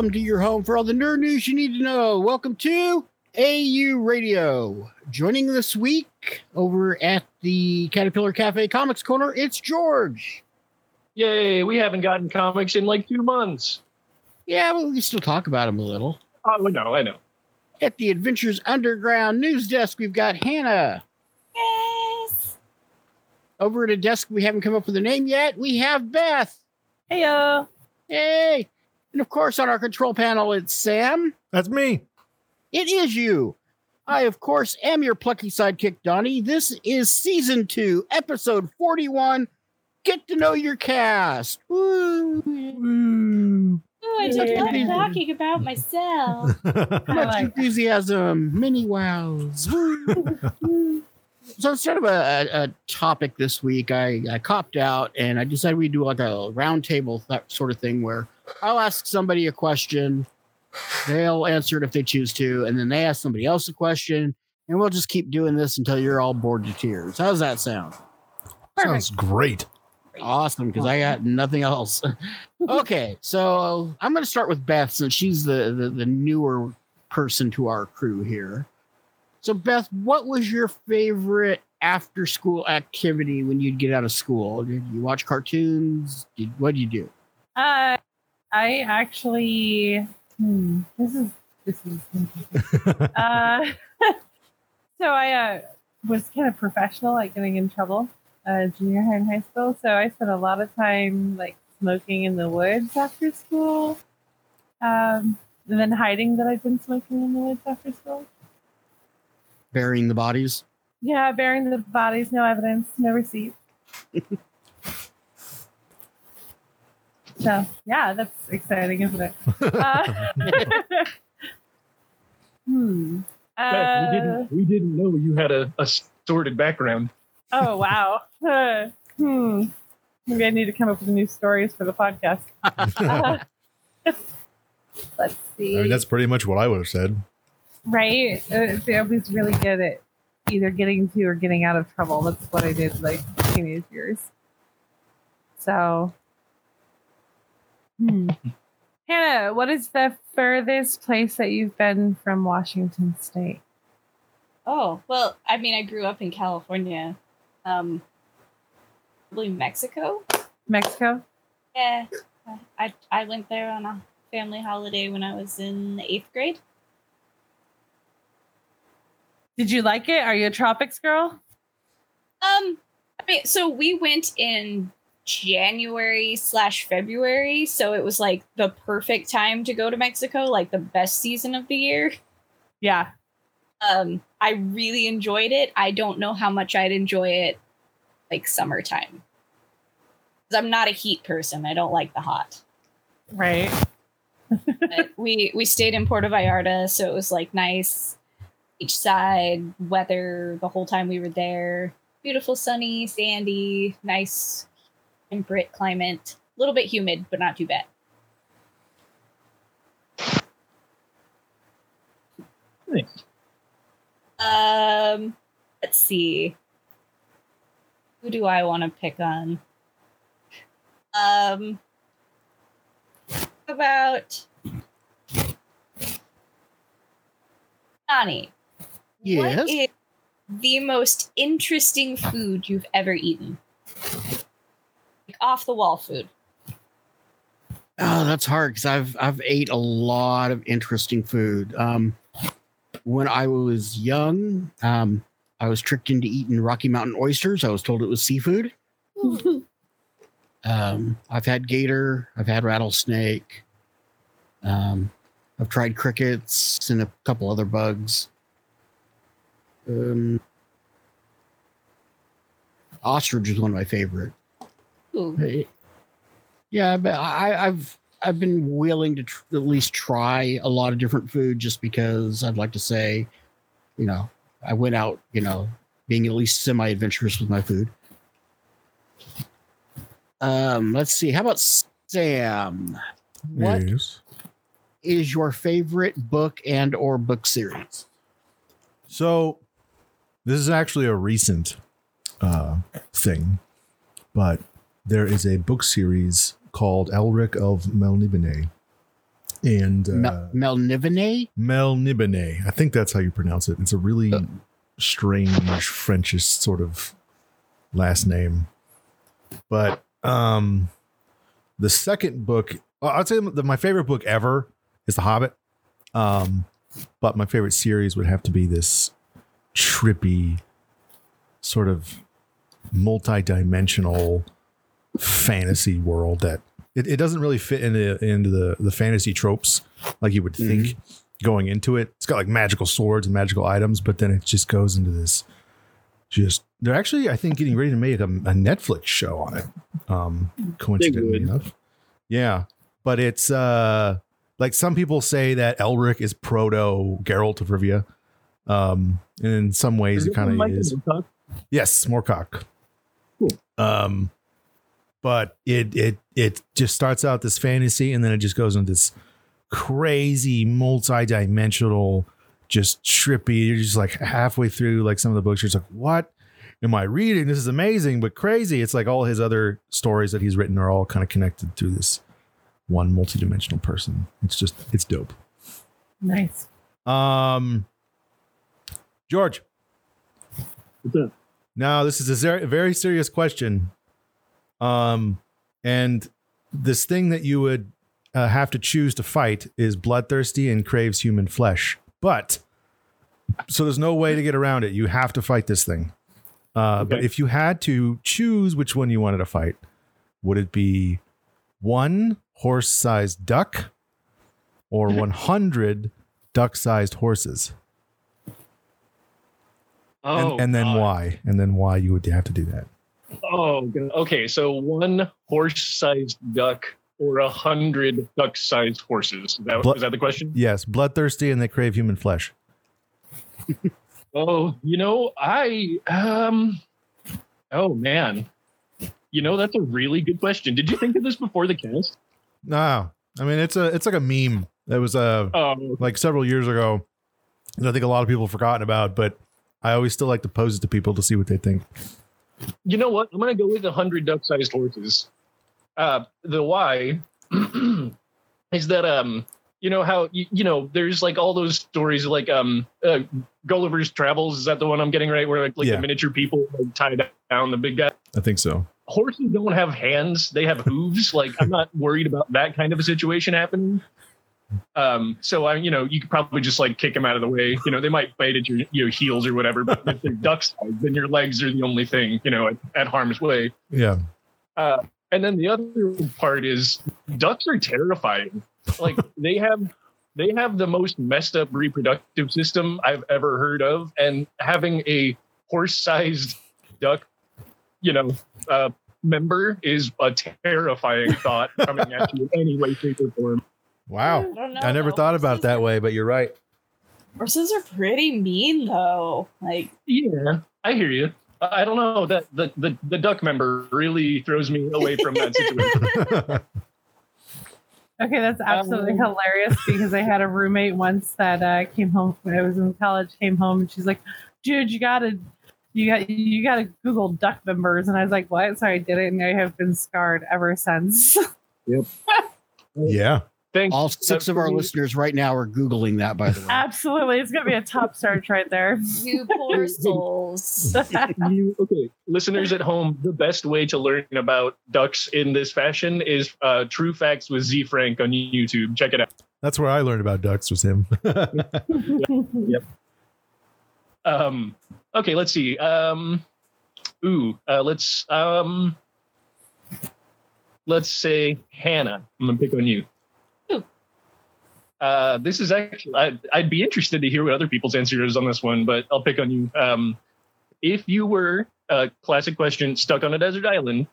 Welcome to your home for all the nerd news you need to know. Welcome to AU Radio. Joining this week over at the Caterpillar Cafe Comics Corner, it's George. Yay, we haven't gotten comics in like two months. Yeah, but we can still talk about them a little. Oh, I know, I know. At the Adventures Underground news desk, we've got Hannah. Yes. Over at a desk we haven't come up with a name yet, we have Beth. Heyo. Hey. And of course, on our control panel, it's Sam. That's me. It is you. I, of course, am your plucky sidekick, Donnie. This is season two, episode 41. Get to know your cast. Woo. Woo. Oh, I just love talking about myself. Much like enthusiasm. Mini wows. Woo. so instead of a, a, a topic this week, I, I copped out and I decided we'd do like a roundtable th- sort of thing where I'll ask somebody a question, they'll answer it if they choose to, and then they ask somebody else a question, and we'll just keep doing this until you're all bored to tears. How's that sound? Sounds great. Awesome, because I got nothing else. okay, so I'm going to start with Beth since she's the, the the newer person to our crew here. So Beth, what was your favorite after school activity when you'd get out of school? Did you watch cartoons? Did what did you do? Uh, I actually, hmm, this is this is. uh, so I uh, was kind of professional at getting in trouble, uh, junior high and high school. So I spent a lot of time like smoking in the woods after school, um, and then hiding that I'd been smoking in the woods after school. Burying the bodies. Yeah, burying the bodies, no evidence, no receipt. so yeah, that's exciting, isn't it? Uh, hmm. Beth, we Uh, didn't we didn't know you had a, a sordid background. oh wow. Uh, hmm. Maybe I need to come up with new stories for the podcast. Uh, let's see. I mean, that's pretty much what I would have said. Right. Uh, I was really good at either getting to or getting out of trouble. That's what I did like teenage years. So, hmm. Hannah, what is the furthest place that you've been from Washington State? Oh, well, I mean, I grew up in California. Um, probably Mexico. Mexico? Yeah. I, I went there on a family holiday when I was in the eighth grade. Did you like it? Are you a tropics girl? Um, I mean, so we went in January slash February, so it was like the perfect time to go to Mexico, like the best season of the year. Yeah. Um, I really enjoyed it. I don't know how much I'd enjoy it like summertime. 'Cause I'm not a heat person. I don't like the hot. Right. We we stayed in Puerto Vallarta, so it was like nice each side weather the whole time we were there. Beautiful, sunny, sandy, nice, temperate climate. A little bit humid, but not too bad. Nice. Um, let's see. Who do I want to pick on? Um, about Nani? Yes. What is the most interesting food you've ever eaten? Off the wall food. Oh, that's hard because I've I've ate a lot of interesting food. Um, when I was young, um, I was tricked into eating Rocky Mountain oysters. I was told it was seafood. Um, I've had gator. I've had rattlesnake. Um, I've tried crickets and a couple other bugs. Um, ostrich is one of my favorite. Ooh. Yeah, but I, I've I've been willing to tr- at least try a lot of different food just because I'd like to say, you know, I went out, you know, being at least semi-adventurous with my food. Um, let's see. How about Sam? What is Yes. your favorite book and or book series? So this is actually a recent uh, thing, but there is a book series called Elric of Melnibone. and uh, Mel- Melnivene. Melnibone. I think that's how you pronounce it. It's a really Uh. strange Frenchish sort of last name. But um the second book, I'd say that my favorite book ever is The Hobbit. Um but my favorite series would have to be this trippy sort of multi-dimensional fantasy world that it, it doesn't really fit into into the the fantasy tropes like you would think going into it. It's got like magical swords and magical items, but then it just goes into this. Just they're actually, I think, getting ready to make a, a Netflix show on it. Um, coincidentally enough, yeah. But it's uh like some people say that Elric is proto Geralt of Rivia. Um, and in some ways, it kind of is. Yes, Moorcock. Cool. Um, but it it it just starts out this fantasy, and then it just goes into this crazy multi-dimensional, just trippy. You're just like halfway through, like some of the books, you're just like, what am I reading? This is amazing, but crazy. It's like all his other stories that he's written are all kind of connected to this one multi-dimensional person. It's just it's dope. Nice. Um, George. What's up? Now, this is a very, very serious question. Um, and this thing that you would uh, have to choose to fight is bloodthirsty and craves human flesh. But so there's no way to get around it. You have to fight this thing. Uh, But if you had to choose which one you wanted to fight, would it be one horse-sized duck or 100 duck-sized horses? Oh, and, and then God. why? And then why you would have to do that? Oh, okay. So one horse-sized duck or a hundred duck-sized horses. Is that, Blo- is that the question? Yes, bloodthirsty and they crave human flesh. Oh, you know, I um. Oh man, you know that's a really good question. Did you think of this before the cast? No, I mean it's a it's like a meme that was uh Oh, like several years ago. And I think a lot of people have forgotten about, but I always still like to pose it to people to see what they think. You know what? I'm gonna go with a hundred duck-sized horses. Uh, the why is that um, you know how you, you know there's like all those stories like um, uh, Gulliver's Travels. Is that the one I'm getting right? Where like, like Yeah. the miniature people like, tie down the big guy. I think so. horses don't have hands they have hooves like i'm not worried about that kind of a situation happening um so i you know you could probably just like kick them out of the way. You know they might bite at your, your heels or whatever but if they're duck size then your legs are the only thing you know at, at harm's way. Yeah. uh and then the other part is ducks are terrifying. Like they have they have the most messed up reproductive system i've ever heard of and having a horse-sized duck you know uh member is a terrifying thought coming at you in any way shape or form Wow. don't know, I never though. thought about it that are- way, but you're right. Horses are pretty mean though. Like yeah i hear you i I don't know that the, the the duck member really throws me away from that situation Okay, that's absolutely Um, hilarious because I had a roommate once that uh, came home when I was in college. Came home and she's like, "Dude, you gotta, you got, you gotta Google duck members." And I was like, "What?" So I did it, and I have been scarred ever since. Yep. yeah. Thanks All six of our listeners right now are Googling that, by the way. absolutely, it's gonna be a top search right there. you poor souls. you okay listeners at home the best way to learn about ducks in this fashion is uh true facts with Ze Frank on youtube check it out That's where I learned about ducks was him. Yep. Um okay let's see um ooh uh let's um let's say hannah i'm gonna pick on you Ooh. Uh this is actually I'd, I'd be interested to hear what other people's answer is on this one but i'll pick on you um if you were a classic question stuck on a desert island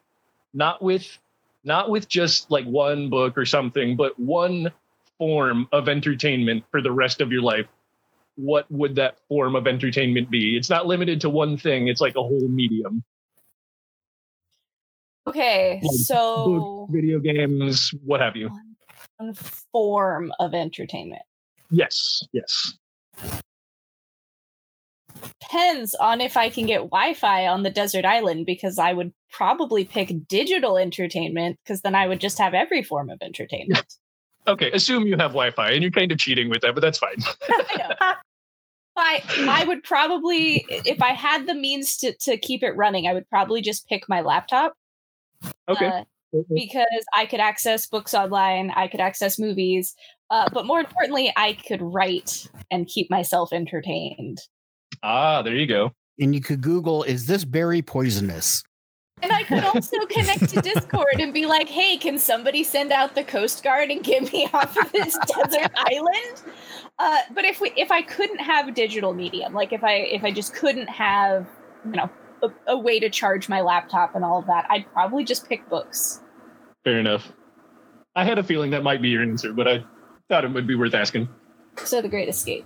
not with not with just like one book or something but one form of entertainment for the rest of your life what would that form of entertainment be? It's not limited to one thing. It's like a whole medium. Okay, Like so Book, video games, what have you. Form of entertainment Yes, yes. depends on if I can get Wi-Fi on the desert island because I would probably pick digital entertainment because then I would just have every form of entertainment. Okay, assume you have Wi-Fi, and you're kind of cheating with that, but that's fine. I. I I would probably if I had the means to to keep it running, I would probably just pick my laptop. Okay. uh, because I could access books online, I could access movies, uh, but more importantly, I could write and keep myself entertained. ah, there you go. And you could Google, is this berry poisonous? And I could also connect to Discord and be like, "Hey, can somebody send out the Coast Guard and get me off of this desert island?" Uh, but if we, if I couldn't have a digital medium, like if I if I just couldn't have, you know, a, a way to charge my laptop and all of that, I'd probably just pick books. Fair enough. I had a feeling that might be your answer, but I thought it would be worth asking. So the Great Escape.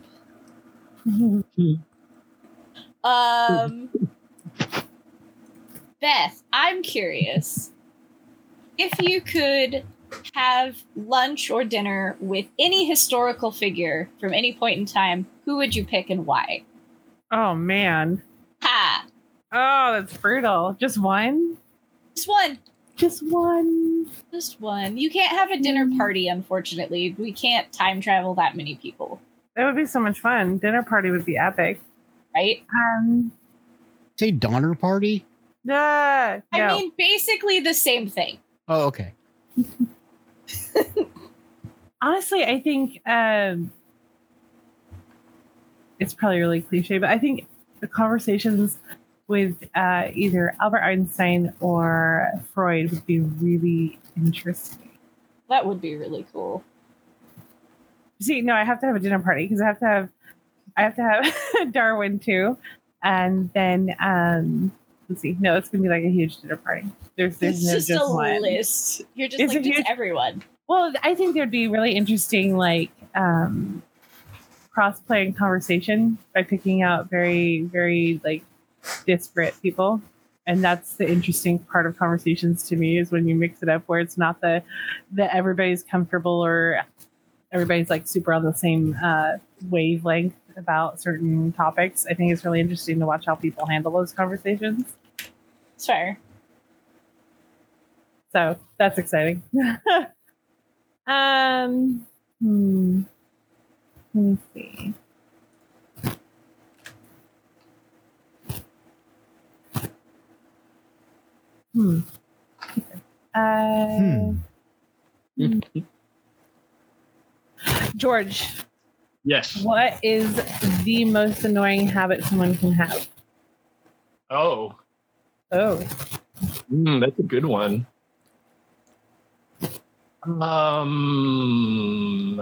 Um, Beth, I'm curious if you could have lunch or dinner with any historical figure from any point in time, who would you pick and why? oh man. Ha! Oh, that's brutal. Just one? Just one. Just one. Just one. You can't have a dinner party, unfortunately. We can't time travel that many people, That would be so much fun. Dinner party would be epic. right? Um, Say Donner Party? uh, I mean, basically the same thing. Oh, okay. honestly, I think um, it's probably really cliche, but I think the conversations with uh, either Albert Einstein or Freud would be really interesting. That would be really cool. See, no, I have to have a dinner party because I have to have, I have to have Darwin too, and then um, let's see, no, it's gonna be like a huge dinner party. There's there's It's no just, just a one. list. You're just It's like, huge- everyone. Well, I think there'd be really interesting, like um, cross-play and conversation by picking out very, very like disparate people, and that's the interesting part of conversations to me is when you mix it up where it's not the that everybody's comfortable or everybody's like super on the same uh, wavelength about certain topics. I think it's really interesting to watch how people handle those conversations. sure. So that's exciting. um, hmm. Let me see. Hmm. Uh, Hmm. George, Yes. what is the most annoying habit someone can have? Oh, Oh, mm, that's a good one. Um.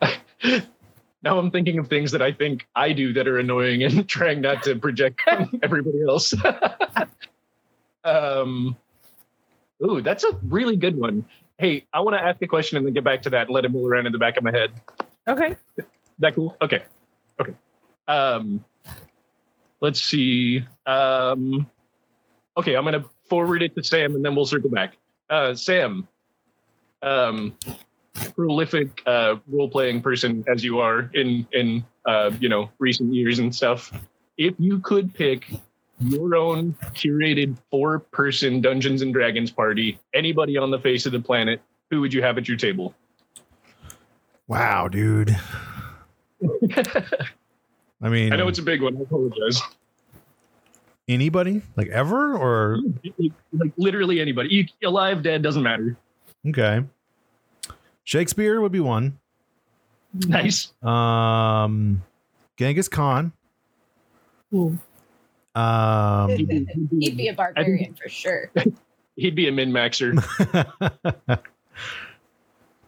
now I'm thinking of things that I think I do that are annoying and trying not to project on everybody else. um. Ooh, that's a really good one. Hey, I want to ask a question and then get back to that and let it roll around in the back of my head. okay. that cool? Okay. Okay. Um let's see. Um okay, I'm gonna forward it to Sam and then we'll circle back. Uh Sam. Um prolific uh role playing person as you are in in uh you know recent years and stuff. If you could pick your own curated four person Dungeons and Dragons party, anybody on the face of the planet, who would you have at your table? Wow, dude. I mean, I know it's a big one. I apologize. anybody like ever or like literally anybody, you, alive, dead, doesn't matter. okay. Shakespeare would be one. Nice. Um, Genghis Khan. Ooh. Um, He'd be, He'd be a barbarian for sure. he'd be a min maxer.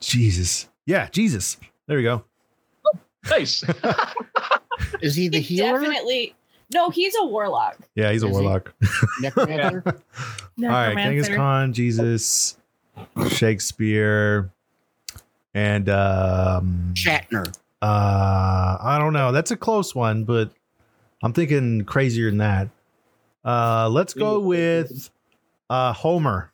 Jesus. Yeah, Jesus. There we go. nice. Is he the He healer? Definitely. No, he's a warlock. Yeah, he's a Is he? warlock. Necromancer? All right, Genghis Khan, Jesus, Shakespeare, and um, Shatner. uh, I don't know. That's a close one, but I'm thinking crazier than that. Uh, let's go with uh, Homer.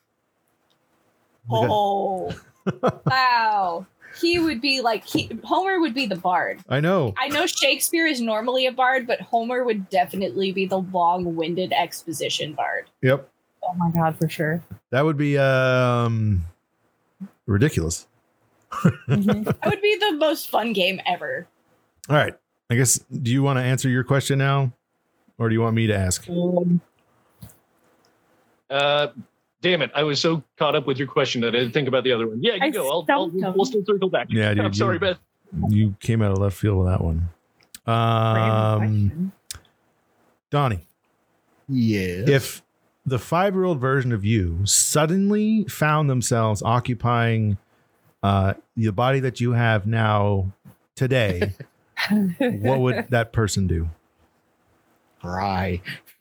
Oh, wow. He would be like he, Homer would be the bard. I know. I know Shakespeare is normally a bard, but Homer would definitely be the long-winded exposition bard. Yep. Oh my god, for sure. That would be um ridiculous. Mhm. That would be the most fun game ever. All right. I guess do you want to answer your question now? Or do you want me to ask? Um, uh, damn it! I was so caught up with your question that I didn't think about the other one. Yeah, you I go. I'll, I'll we'll still circle back. Yeah, dude, I'm sorry, you- Beth. You came out of left field with that one. Um. Donnie, Yeah. if the five year old version of you suddenly found themselves occupying uh, the body that you have now today, what would that person do? Cry.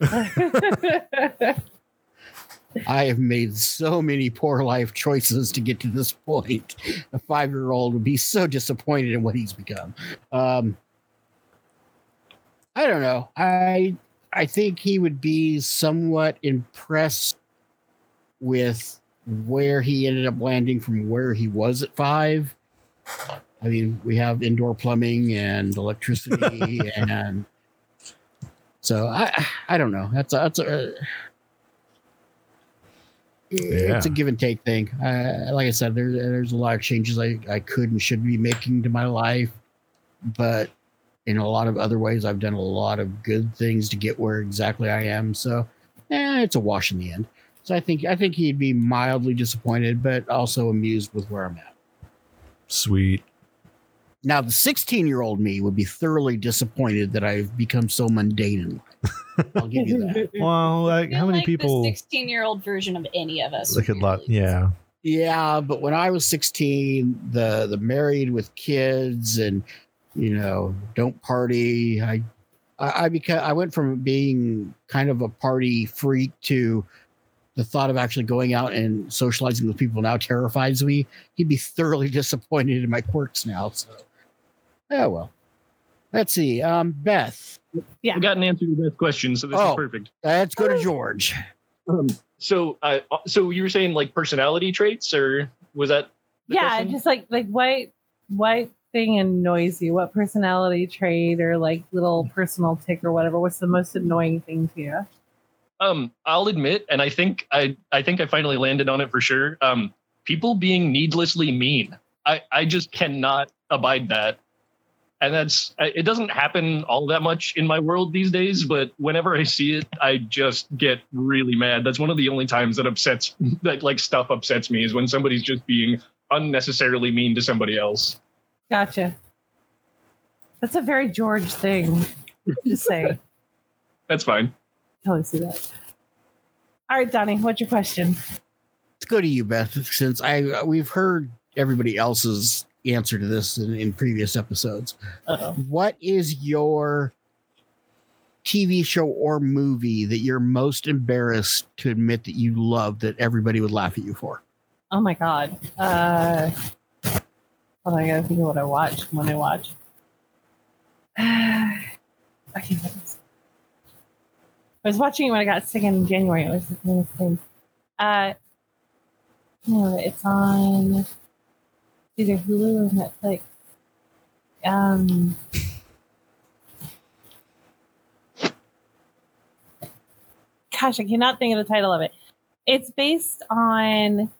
I have made so many poor life choices to get to this point. A five year old would be so disappointed in what he's become. Um, I don't know. I I think he would be somewhat impressed with where he ended up landing from where he was at five. I mean, we have indoor plumbing and electricity, and so I I don't know. That's a, that's a it's a give and take thing. Uh, like I said, there, there's a lot of changes I, I could and should be making to my life, but in a lot of other ways, I've done a lot of good things to get where exactly I am. So, eh, it's a wash in the end. So I think I think he'd be mildly disappointed, but also amused with where I'm at. Sweet. Now, the 16 year old me would be thoroughly disappointed that I've become so mundane in life. I'll give you that. Well, like how many like people 16 year old version of any of us. like a lot? really Yeah. Yeah, but when I was 16, the the married with kids and you know don't party. I I, I became I went from being kind of a party freak to the thought of actually going out and socializing with people now terrifies me. He'd be thoroughly disappointed in my quirks now. So, oh well. Let's see. Um, Beth, Yeah. I got an answer to Beth's question, so this Oh. is perfect. let's go to George. Um, so, uh, so you were saying like personality traits, or was that? the yeah, question? just like like what what thing annoys you? What personality trait or like little personal tick or whatever? What's the most annoying thing to you? Um, I'll admit, and I think I, I think I finally landed on it for sure. Um, people being needlessly mean. I, I just cannot abide that, and that's it Doesn't happen all that much in my world these days, but whenever I see it, I just get really mad. That's one of the only times that upsets that like stuff upsets me is when somebody's just being unnecessarily mean to somebody else. Gotcha. That's a very George thing to say. That's fine. Totally see that. All right, Donnie, what's your question? Let's go to you, Beth, since I we've heard everybody else's answer to this in, in previous episodes. What is your TV show or movie that you're most embarrassed to admit that you love that everybody would laugh at you for? Oh my god. Uh hold on, I gotta think of what I watch when I watch. what is- I was watching it when I got sick in January. It was the same thing. Uh no, it's on either Hulu or Netflix. Um Gosh, I cannot think of the title of it. It's based on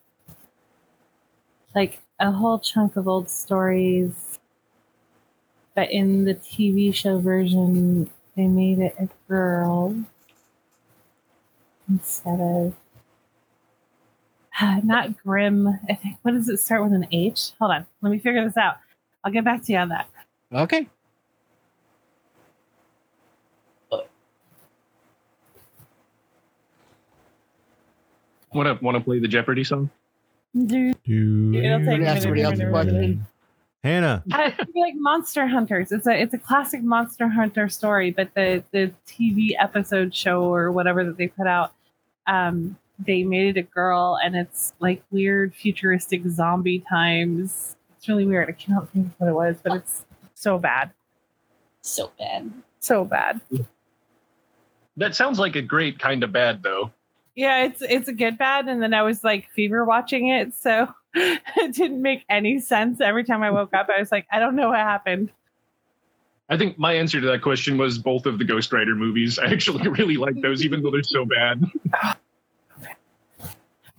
like a whole chunk of old stories, but in the TV show version, they made it a girl instead of uh, not grim. I think what does it start with an H? Hold on, let me figure this out. I'll get back to you on that. Okay. Want to want to play the Jeopardy song? Do It'll take Ask somebody else a question. Hannah. I feel like Monster Hunters. It's a it's a classic Monster Hunter story, but the the TV episode show or whatever that they put out, um, they made it a girl, and it's like weird futuristic zombie times. It's really weird. I cannot think of what it was, but it's so bad, So bad. so bad. That sounds like a great kind of bad though. Yeah, it's it's a good bad, and then I was like fever watching it, so it didn't make any sense. Every time I woke up, I was like, I don't know what happened. I think my answer to that question was both of the Ghost Rider movies. I actually really like those, even though they're so bad.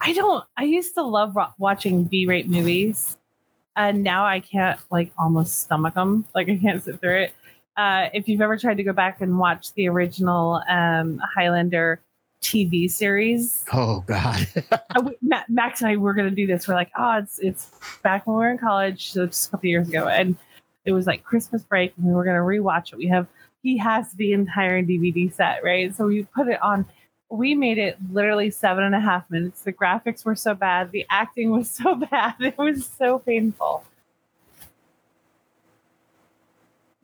I don't. I used to love ro- watching B-rate movies, and now I can't like almost stomach them. Like I can't sit through it. Uh, if you've ever tried to go back and watch the original um, Highlander TV series, Oh God. uh, we- Ma- Max and I were going to do this. We're like, oh, it's it's back when we were in college, so just a couple years ago, and it was like Christmas break, and we were going to rewatch it. We have he has the entire DVD set, right? So we put it on. We made it literally seven and a half minutes. The graphics were so bad, the acting was so bad, it was so painful.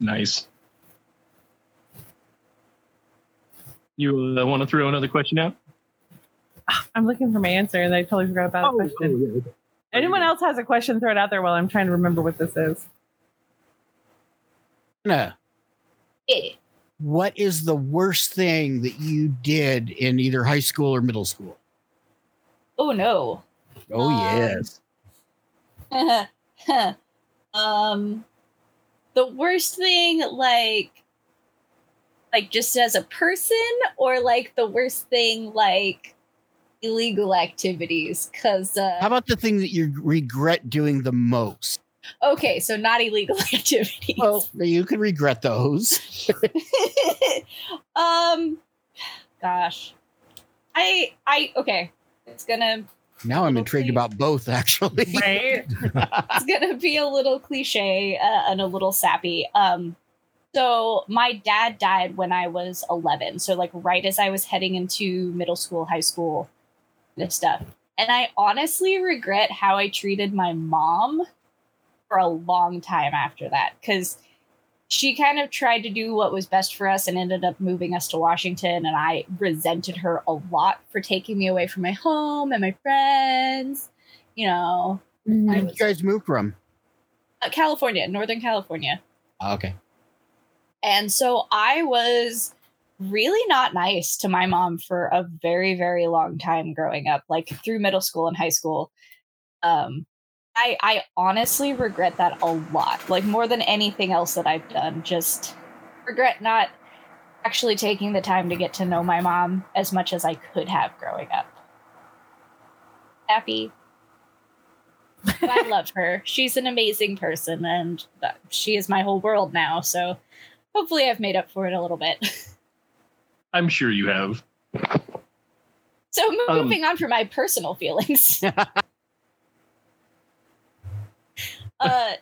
Nice. You uh, want to throw another question out? I'm looking for my answer, and I totally forgot about Oh, the question. Anyone else has a question? Throw it out there while I'm trying to remember what this is. Hannah, what is the worst thing that you did in either high school or middle school? Oh no. Oh Um, yes. um the worst thing like like just as a person or like the worst thing like illegal activities cuz uh How about the thing that you regret doing the most? Okay so not illegal activities Well, you can regret those. um gosh i i okay it's gonna Now I'm intrigued thing. about both, actually. Right? it's gonna be a little cliche uh, and a little sappy. Um, so my dad died when I was 11, so like right as I was heading into middle school, high school, this stuff. And I honestly regret how I treated my mom for a long time after that because she kind of tried to do what was best for us and ended up moving us to Washington. And I resented her a lot for taking me away from my home and my friends. You know, Where did you guys move from? uh, California, Northern California. Oh, okay. And so I was really not nice to my mom for a very, very long time growing up, like through middle school and high school. Um, I, I honestly regret that a lot, like more than anything else that I've done. Just regret not actually taking the time to get to know my mom as much as I could have growing up. Happy. I love her. She's an amazing person, and she is my whole world now. So hopefully, I've made up for it a little bit. I'm sure you have. So Um, moving on from my personal feelings. uh,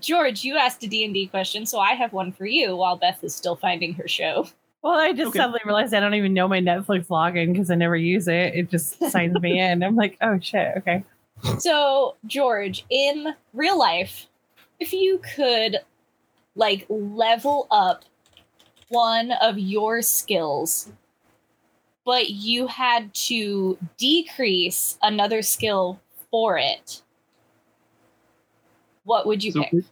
George, you asked a D&D question, so I have one for you while Beth is still finding her show. Well, I just Okay. suddenly realized I don't even know my Netflix login because I never use it. It just signs me in. I'm like, oh shit, okay. So, George, in real life, if you could like level up one of your skills, but you had to decrease another skill for it, what would you So pick?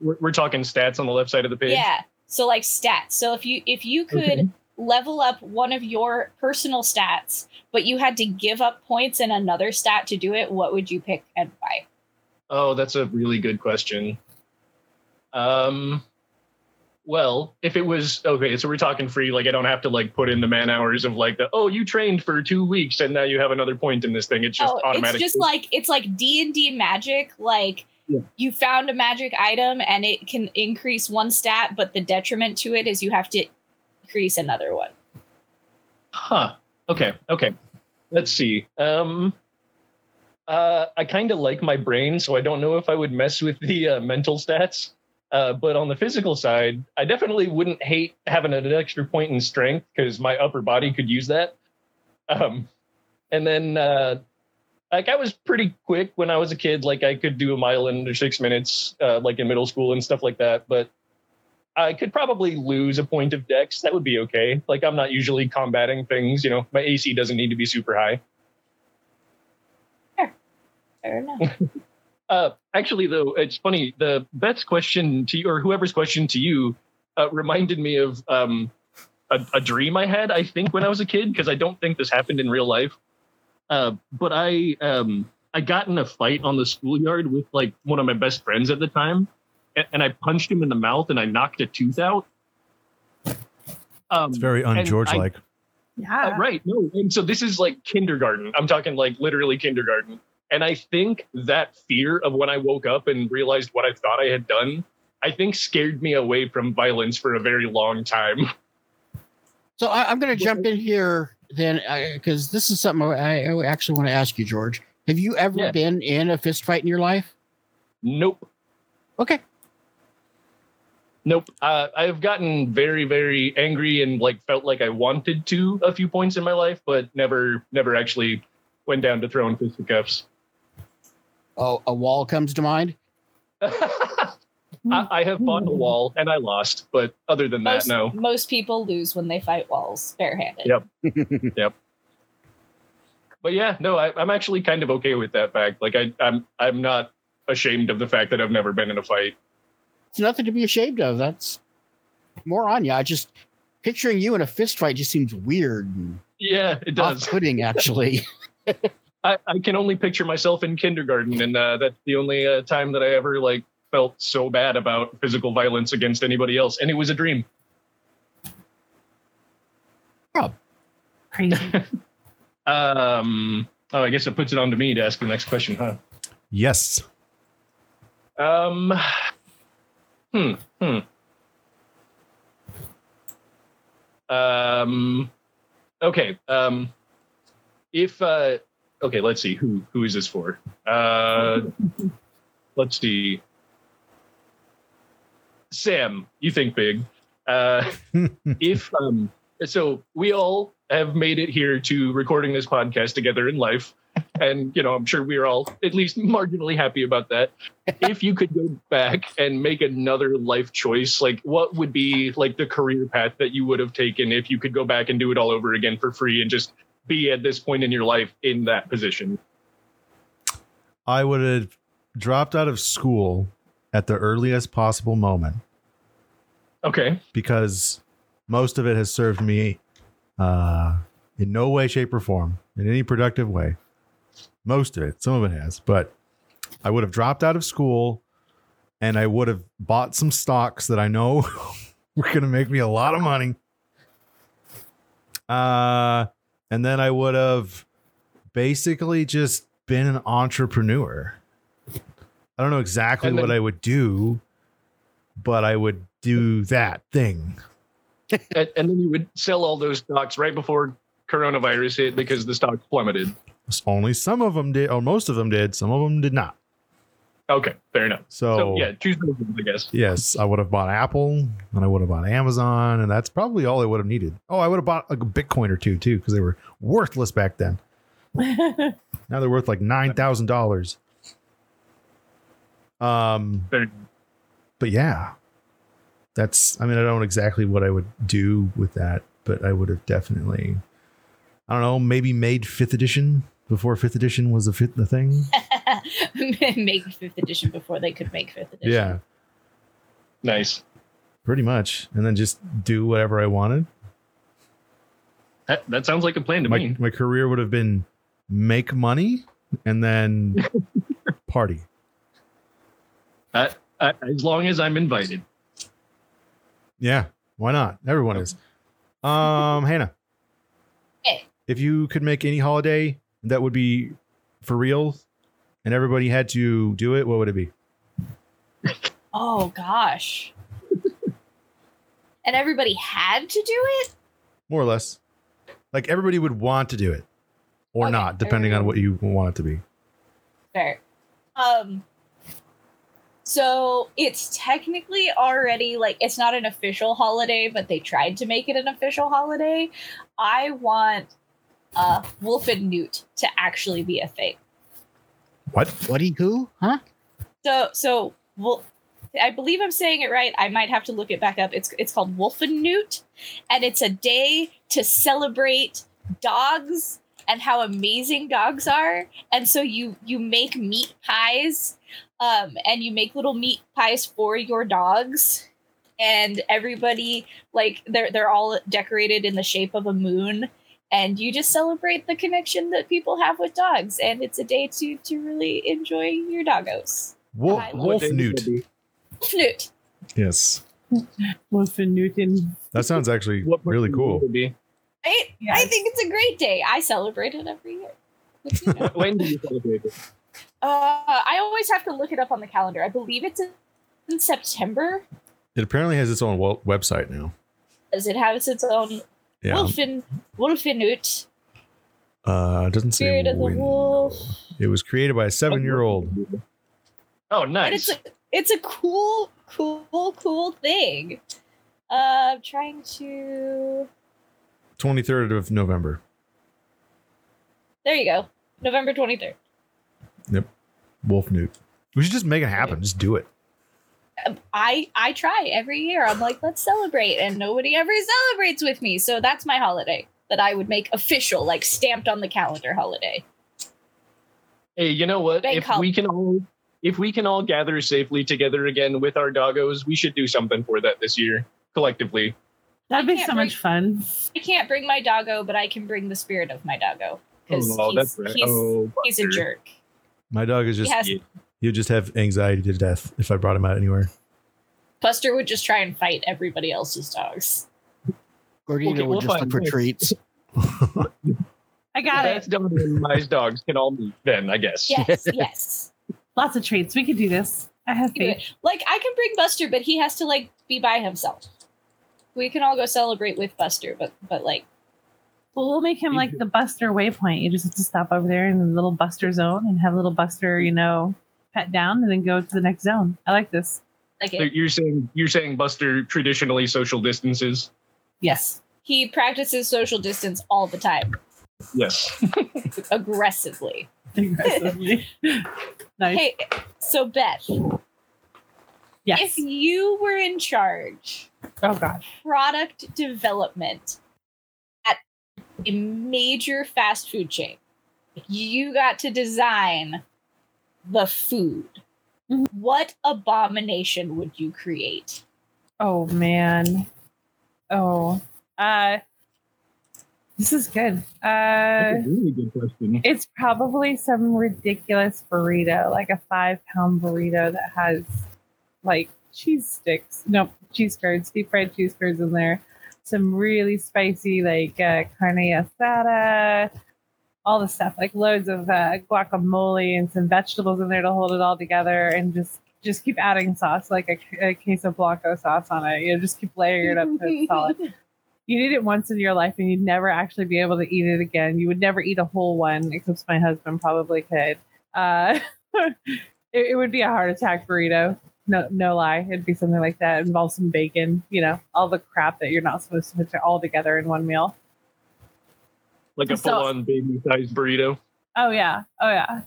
we're, we're talking stats on the left side of the page. Yeah. So like stats. So if you if you could Okay. level up one of your personal stats, but you had to give up points in another stat to do it, what would you pick and why? Oh, that's a really good question. Um, well, if it was okay, so we're talking free, like I don't have to like put in the man hours of like the oh you trained for two weeks and now you have another point in this thing. It's just oh, automatic. it's just like it's like D and D magic. Like Yeah. you found a magic item and it can increase one stat, but the detriment to it is you have to increase another one. Huh. Okay. Okay. Let's see. Um uh I kind of like my brain, so I don't know if I would mess with the uh, mental stats. Uh, but on the physical side, I definitely wouldn't hate having an extra point in strength because my upper body could use that. Um, and then, uh, like, I was pretty quick when I was a kid. Like, I could do a mile in under six minutes, uh, like in middle school and stuff like that. But I could probably lose a point of dex. That would be okay. Like, I'm not usually combating things. You know, my AC doesn't need to be super high. Fair enough. Uh, actually, though, it's funny. The Beth's question to you, or whoever's question to you, uh, reminded me of um, a, a dream I had. I think when I was a kid, because I don't think this happened in real life. Uh, but I um, I got in a fight on the schoolyard with like one of my best friends at the time, and, and I punched him in the mouth and I knocked a tooth out. Um, It's very and un-George like. Yeah. Uh, right. No. And so this is like kindergarten. I'm talking like literally kindergarten. And I think that fear of when I woke up and realized what I thought I had done, I think scared me away from violence for a very long time. So I, I'm going to jump in here then, because this is something I, I actually want to ask you, George. Have you ever Yeah. been in a fist fight in your life? Nope. Okay. Nope. Uh, I've gotten very, very angry and like felt like I wanted to a few points in my life, but never, never actually went down to throwing fisticuffs. Oh, a wall comes to mind. I, I have fought a wall and I lost, but other than that, no. most people lose when they fight walls barehanded. Yep. Yep. But yeah, no, I, I'm actually kind of okay with that fact. Like I, I'm, I'm not ashamed of the fact that I've never been in a fight. It's nothing to be ashamed of. That's more on you. I just picturing you in a fist fight just seems weird and Yeah, it does. off-putting. Actually, I, I can only picture myself in kindergarten, and uh, that's the only uh, time that I ever like felt so bad about physical violence against anybody else, and it was a dream. Crazy. Um, oh, I guess it puts it on to me to ask the next question, huh? Yes. Um, hmm, hmm. Um, okay. Um, if uh, okay, let's see who who is this for? Uh, let's see. Sam, you think big. Uh, if um, so, we all have made it here to recording this podcast together in life, and you know, I'm sure we're all at least marginally happy about that if you could go back and make another life choice, like what would be like the career path that you would have taken if you could go back and do it all over again for free and just be at this point in your life in that position? I would have dropped out of school at the earliest possible moment Okay. because most of it has served me uh, in no way, shape, or form in any productive way. Most of it, some of it has, but I would have dropped out of school and I would have bought some stocks that I know were going to make me a lot of money. Uh, and then I would have basically just been an entrepreneur. I don't know exactly And what I would do, but I would do that thing. And, and then you would sell all those stocks right before coronavirus hit because the stocks plummeted. Only some of them did, or most of them did. Some of them did not. Okay, fair enough. So, So yeah, choose those ones, I guess. yes, I would have bought Apple and I would have bought Amazon, and that's probably all I would have needed. Oh, I would have bought a Bitcoin or two too, because they were worthless back then. Now they're worth like nine thousand dollars. Um, but yeah, that's. I mean, I don't know exactly what I would do with that, but I would have definitely. I don't know, maybe made fifth edition before fifth edition was a fifth the thing. make fifth edition before they could make fifth edition. Yeah, Nice. pretty much, and then just do whatever I wanted. That, that sounds like a plan to My me. my career would have been make money and then party. Uh, uh, as long as I'm invited. Yeah, why not? Everyone is. Um, Hannah, Hey. if you could make any holiday that would be for real, and everybody had to do it, what would it be? Oh gosh. and everybody had to do it? More or less, like everybody would want to do it, or Okay, not, depending on what you want it to be. Fair. Um so it's technically already like it's not an official holiday, but they tried to make it an official holiday. I want uh Wolfenoot to actually be a thing. What? what he who? Huh? So so well I believe I'm saying it right. I might have to look it back up. It's it's called Wolfenoot, and it's a day to celebrate dogs and how amazing dogs are. And so you you make meat pies, um, and you make little meat pies for your dogs, and everybody like they're they're all decorated in the shape of a moon. And you just celebrate the connection that people have with dogs, and it's a day to to really enjoy your doggos. Wolf, I Wolf Newt. would it be? Newt. Yes, Wolfenoot. that sounds actually What really cool. it be? I Yes. think it's a great day. I celebrate it every year. You know. when do you celebrate it? Uh, I always have to look it up on the calendar. I believe it's in, in September. It apparently has its own wel- website now. Does it have its own Yeah. Wolfen Wolfenoot? Uh, it doesn't say. Spirit of the. Wolf. It was created by a seven-year-old. Oh, And nice. it's a it's a cool, cool, cool thing. Uh, I'm trying to. 23rd of November. There you go. November twenty third. Wolfenoot. We should just make it happen. Just do it. I I try every year. I'm like, let's celebrate, and nobody ever celebrates with me. So that's my holiday that I would make official, like stamped on the calendar holiday. Hey, you know what? Bank if holiday. we can all if we can all gather safely together again with our doggos, we should do something for that this year collectively. That'd be so bring- much fun. I can't bring my doggo, but I can bring the spirit of my doggo because Oh, he's, that's right. he's, oh, he's a jerk. My dog is just, he has, yeah. he'll just have anxiety to death if I brought him out anywhere. Buster would just try and fight everybody else's dogs. Gordita Okay, would we'll just look for treats. I got That's it. done my dogs can all meet then, I guess. Yes, yes. Lots of treats. We could do this. I have faith. Like I can bring Buster, but he has to like be by himself. We can all go celebrate with Buster, but but like Well, we'll make him like the Buster waypoint. You just have to stop over there in the little Buster zone and have a little Buster, you know, pet down and then go to the next zone. I like this. like So you're saying you're saying Buster traditionally social distances? Yes. he practices social distance all the time, Yes. aggressively. Aggressively. nice. Hey, so Beth, yes. if you were in charge oh gosh. product development at a major fast food chain. You got to design the food. Mhm. What abomination would you create? Oh man. Oh. Uh this is good. Uh That's a really good question. it's probably some ridiculous burrito, like a five pound burrito that has like cheese sticks. No, cheese curds, deep fried cheese curds in there. Some really spicy, like uh, carne asada, all the stuff, like loads of uh, guacamole and some vegetables in there to hold it all together, and just just keep adding sauce, like a, a queso blanco sauce on it. You know, just keep layering it up to it's solid you'd eat it once in your life and you'd never actually be able to eat it again. You would never eat a whole one, except my husband probably could. Uh, it, it would be a heart attack burrito. No, no lie. It'd be something like that. Involve some bacon, you know, all the crap that you're not supposed to put all together in one meal. Like a So- full on baby sized burrito. Oh yeah, oh yeah.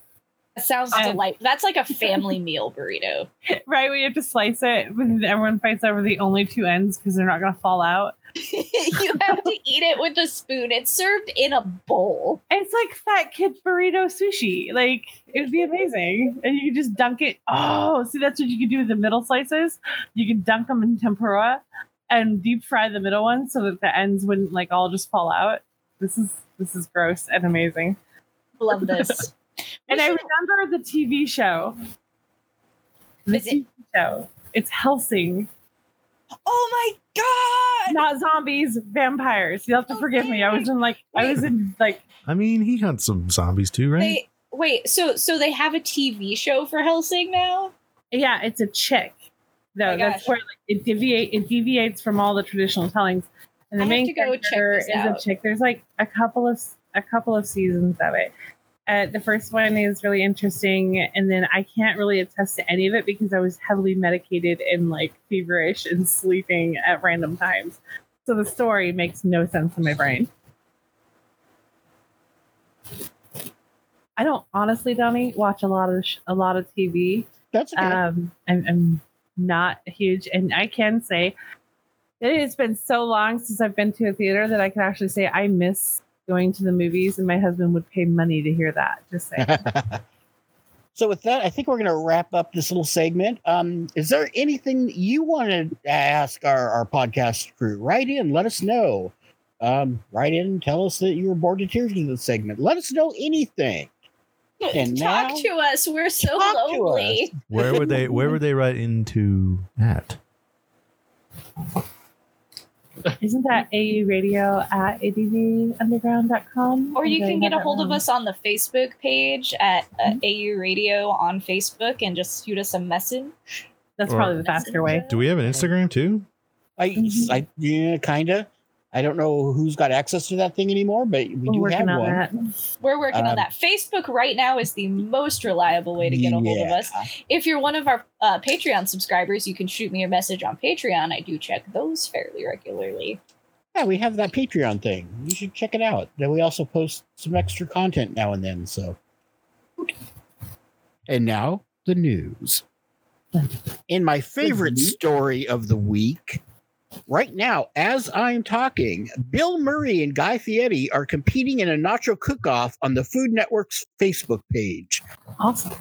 That sounds um, And- delightful. That's like a family meal burrito. Right, we have to slice it, but everyone fights over the only two ends because they're not going to fall out. you have to eat it with a spoon. It's served in a bowl. It's like fat kid burrito sushi. Like it would be amazing, and you could just dunk it. Oh, see, that's what you could do with the middle slices. You could dunk them in tempura and deep fry the middle ones so that the ends wouldn't like all just fall out. This is this is gross and amazing. Love this. And I remember the TV show. The Is it- TV show. It's Helsing, oh my god! not zombies, vampires. You'll have to forgive me. I was in like I was in like I mean, he hunts some zombies too, right? They wait. So so they have a TV show for Helsing now. Yeah, it's a chick. No, oh my that's gosh. where like, it deviate it deviates from all the traditional tellings. And the I have main to go check character this is out. a chick. There's like a couple of a couple of seasons of it. Uh, the first one is really interesting, and then I can't really attest to any of it because I was heavily medicated and like feverish and sleeping at random times. So the story makes no sense in my brain. I don't honestly, Donnie, watch a lot of sh- a lot of TV. That's okay. Um, I'm, I'm not huge, and I can say that it's been so long since I've been to a theater that I can actually say I miss going to the movies, and my husband would pay money to hear that. Just saying. so with that, I think we're going to wrap up this little segment. Um, is there anything you want to ask our, our podcast crew? Write in, let us know. Um, write in, tell us that you were bored to tears with the segment. Let us know anything. And Talk now- to us. We're so lonely. Where would they where would they write into at? Isn't that AU radio at advunderground.com? Or you can get a that hold of us on the Facebook page at uh, AU Radio on Facebook and just shoot us a message. That's Or- probably the faster way. Do we have an Instagram too? I, Mhm. I yeah, kind of. I don't know who's got access to that thing anymore, but we We're do working have on one. that. We're working on Um, that. Facebook right now is the most reliable way to get a hold of us. If you're one of our uh, Patreon subscribers, you can shoot me a message on Patreon. I do check those fairly regularly. Yeah, we have that Patreon thing. You should check it out. Then we also post some extra content now and then. So, and now the news. In my favorite story of the week, right now, as I'm talking, Bill Murray and Guy Fieri are competing in a nacho cook-off on the Food Network's Facebook page. Awesome.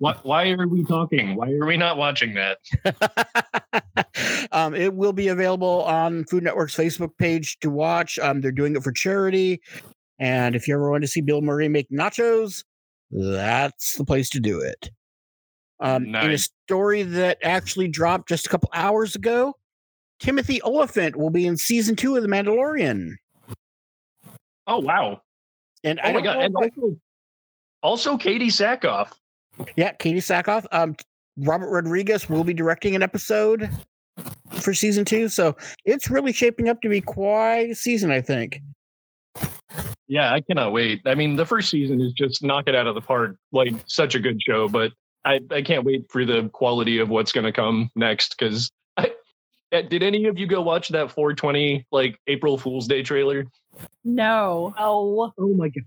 Why, why are we talking? Why are we not watching that? um, it will be available on Food Network's Facebook page to watch. Um, they're doing it for charity. And if you ever want to see Bill Murray make nachos, that's the place to do it. Um, In a story that actually dropped just a couple hours ago, Timothy Olyphant will be in season two of The Mandalorian. Oh wow! And Oh I my god! And also, also Katee Sackhoff. Yeah, Katee Sackhoff. Um, Robert Rodriguez will be directing an episode for season two, so it's really shaping up to be quite a season, I think. Yeah, I cannot wait. I mean, the first season is just knock it out of the park. Like such a good show, but I, I can't wait for the quality of what's going to come next. Because did any of you go watch that 420 like April Fool's Day trailer? No. Oh, Oh my god!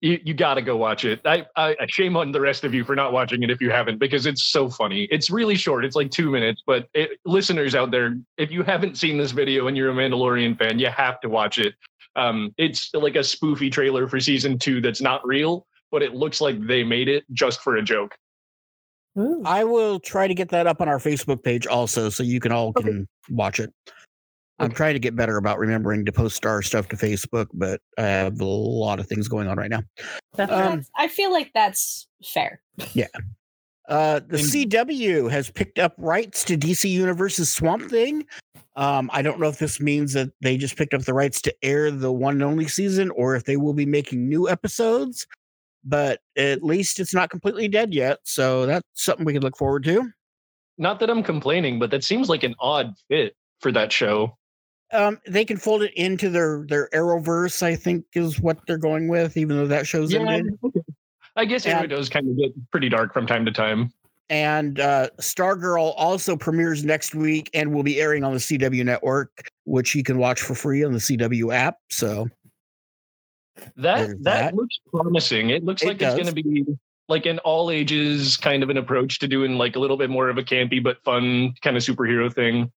You you got to go watch it. I, I I shame on the rest of you for not watching it if you haven't because it's so funny. It's really short. It's like two minutes, but it, listeners out there, if you haven't seen this video and you're a Mandalorian fan, you have to watch it. Um, it's like a spoofy trailer for season two that's not real, but it looks like they made it just for a joke. Ooh. I will try to get that up on our Facebook page also, so you can all can watch it. I'm trying to get better about remembering to post our stuff to Facebook, but I have a lot of things going on right now. That's um, I feel like that's fair. Yeah. Uh, the CW has picked up rights to DC Universe's Swamp Thing. Um, I don't know if this means that they just picked up the rights to air the one and only season, or if they will be making new episodes. But at least it's not completely dead yet, so that's something we can look forward to. Not that I'm complaining, but that seems like an odd fit for that show. Um, they can fold it into their their Arrowverse. I think is what they're going with, even though that show's ended. I guess Arrow does kind of get pretty dark from time to time. And uh, Stargirl also premieres next week and will be airing on the CW network, which you can watch for free on the CW app. So That that, that. looks promising. It looks It like it's going to be like an all ages kind of an approach to doing like a little bit more of a campy but fun kind of superhero thing.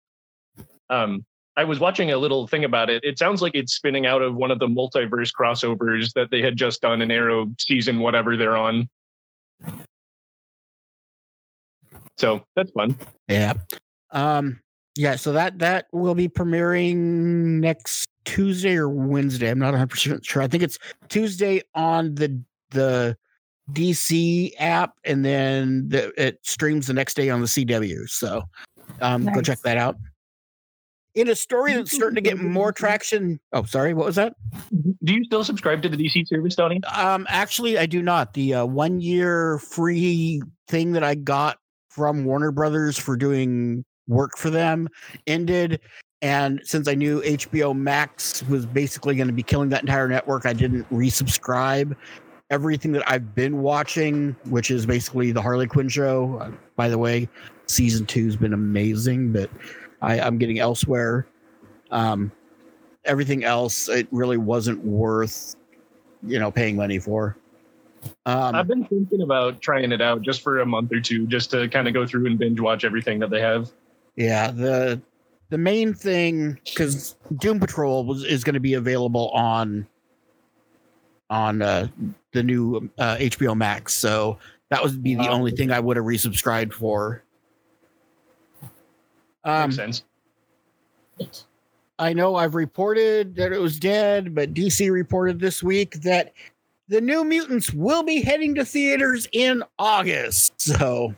Um, I was watching a little thing about it. It sounds like it's spinning out of one of the multiverse crossovers that they had just done in Arrow season whatever they're on. So that's fun. yeah, um, yeah. So that that will be premiering next Tuesday or Wednesday. I'm not 100 percent sure. I think it's Tuesday on the the DC app, and then the, it streams the next day on the CW. So um, go check that out. In a story that's starting to get more traction. Oh, sorry. What was that? Do you still subscribe to the DC service, Donnie? Um, actually, I do not. The uh, one year free thing that I got from Warner Brothers for doing work for them ended. And since I knew HBO Max was basically going to be killing that entire network, I didn't resubscribe. Everything that I've been watching, which is basically the Harley Quinn show, uh, by the way, season two has been amazing, but I, I'm getting elsewhere. Um, everything else, it really wasn't worth you know paying money for um I've been thinking about trying it out just for a month or two, just to kind of go through and binge watch everything that they have. yeah the the main thing because doom patrol was, is going to be available on on uh the new uh hbo max so that would be the Wow. only thing i would have resubscribed for um Makes sense. I know I've reported that it was dead, but DC reported this week that the New Mutants will be heading to theaters in August. So,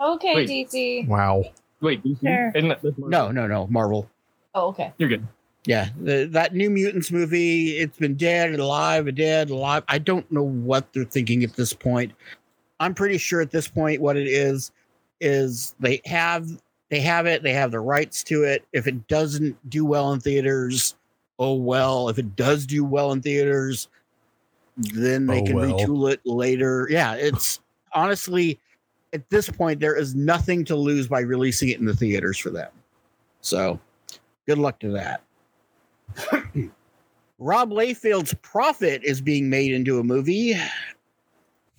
Okay, Wait. DC. Wow. Wait, DC? Sure. Isn't that- that's no, no, no, Marvel. Oh, okay. You're good. Yeah, the, that New Mutants movie, it's been dead, and alive, dead, alive. I don't know what they're thinking at this point. I'm pretty sure at this point what it is is they have they have it, they have the rights to it. If it doesn't do well in theaters, oh well. If it does do well in theaters, then they Oh can well. retool it later. Yeah, it's honestly at this point there is nothing to lose by releasing it in the theaters for them. So, good luck to that. Rob Liefeld's Prophet is being made into a movie.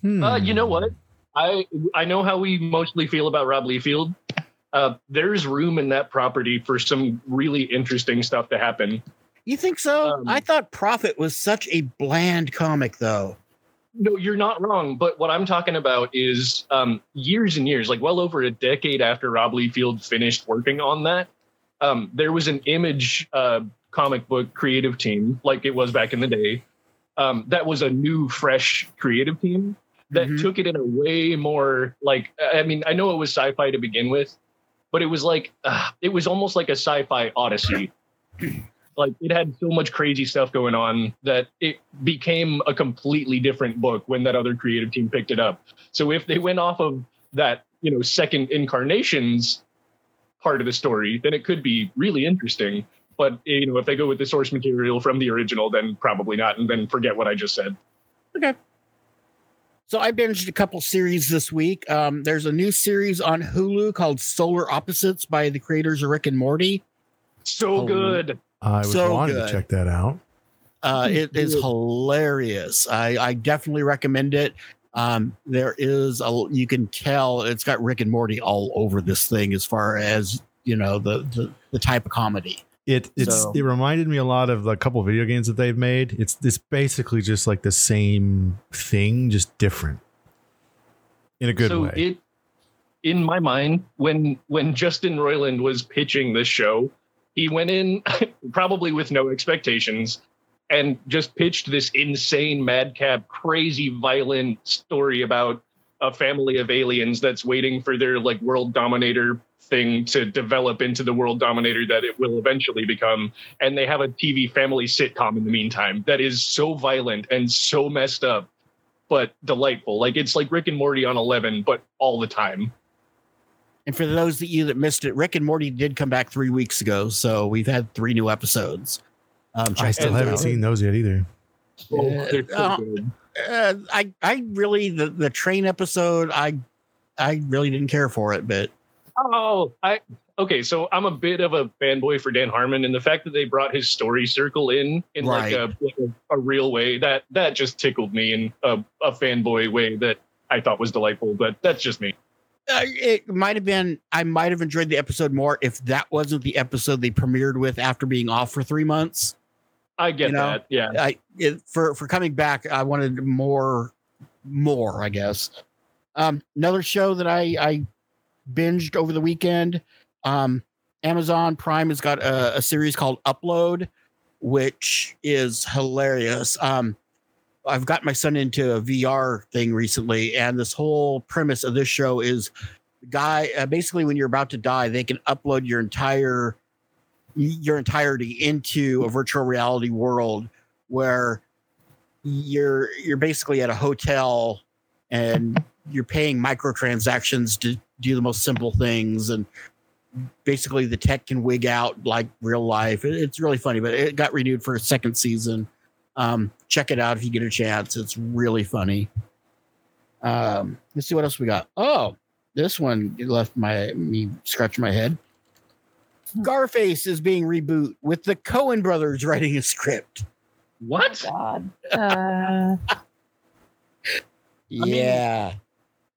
Hmm. Uh, you know what? I I know how we mostly feel about Rob Liefeld. Uh, there's room in that property for some really interesting stuff to happen. You think so? Um, I thought Prophet was such a bland comic, though. No, you're not wrong. But what I'm talking about is um, years and years, like well over a decade after Rob Liefeld finished working on that, um, there was an image uh, comic book creative team, like it was back in the day. Um, that was a new, fresh creative team that Mhm. took it in a way more like I mean, I know it was sci-fi to begin with, but it was like uh, it was almost like a sci-fi odyssey. Like it had so much crazy stuff going on that it became a completely different book when that other creative team picked it up. So if they went off of that, you know, second incarnations part of the story, then it could be really interesting. But you know, if they go with the source material from the original, then probably not, and then forget what I just said. Okay. So I binged a couple series this week. Um, there's a new series on Hulu called Solar Opposites by the creators of Rick and Morty. So Oh. good. I was so wanting good. to check that out. Uh, it is hilarious. I, I definitely recommend it. Um, there is a you can tell it's got Rick and Morty all over this thing as far as you know the the, the type of comedy. It it's So- it reminded me a lot of a couple of video games that they've made. It's it's basically just like the same thing, just different. In a good so way. it in my mind when when justin roiland was pitching this show he went in probably with no expectations and just pitched this insane madcap crazy violent story about a family of aliens that's waiting for their like world dominator thing to develop into the world dominator that it will eventually become and they have a tv family sitcom in the meantime that is so violent and so messed up but delightful. Like it's like Rick and Morty on 11, but all the time. And for those of you that missed it, Rick and Morty did come back three weeks ago, so we've had three new episodes. Um, I still those haven't out. seen those yet either. Oh, Yeah, they're so uh, good. Uh, I I really the the train episode I I really didn't care for it, but Oh, I okay. So I'm a bit of a fanboy for Dan Harmon, and the fact that they brought his story circle in in like a, like a a real way that that just tickled me in a, a fanboy way that I thought was delightful. But that's just me. Uh, it might have been I might have enjoyed the episode more if that wasn't the episode they premiered with after being off for three months. I get You know, that. Yeah. I it, for for coming back, I wanted more, more. I guess. Um, another show that I I binged over the weekend. Um, Amazon Prime has got a, a series called Upload, which is hilarious. Um, I've got my son into a VR thing recently, and this whole premise of this show is guy uh, basically when you're about to die, they can upload your entire your entirety into a virtual reality world where you're you're basically at a hotel and you're paying microtransactions to do the most simple things and basically the tech can wig out like real life. It- it's really funny but it got renewed for a second season um check it out if you get a chance it's really funny um let's see what else we got oh this one left my me scratch my head Scarface is being reboot with the Coen brothers writing a script. What? God. Uh, Yeah.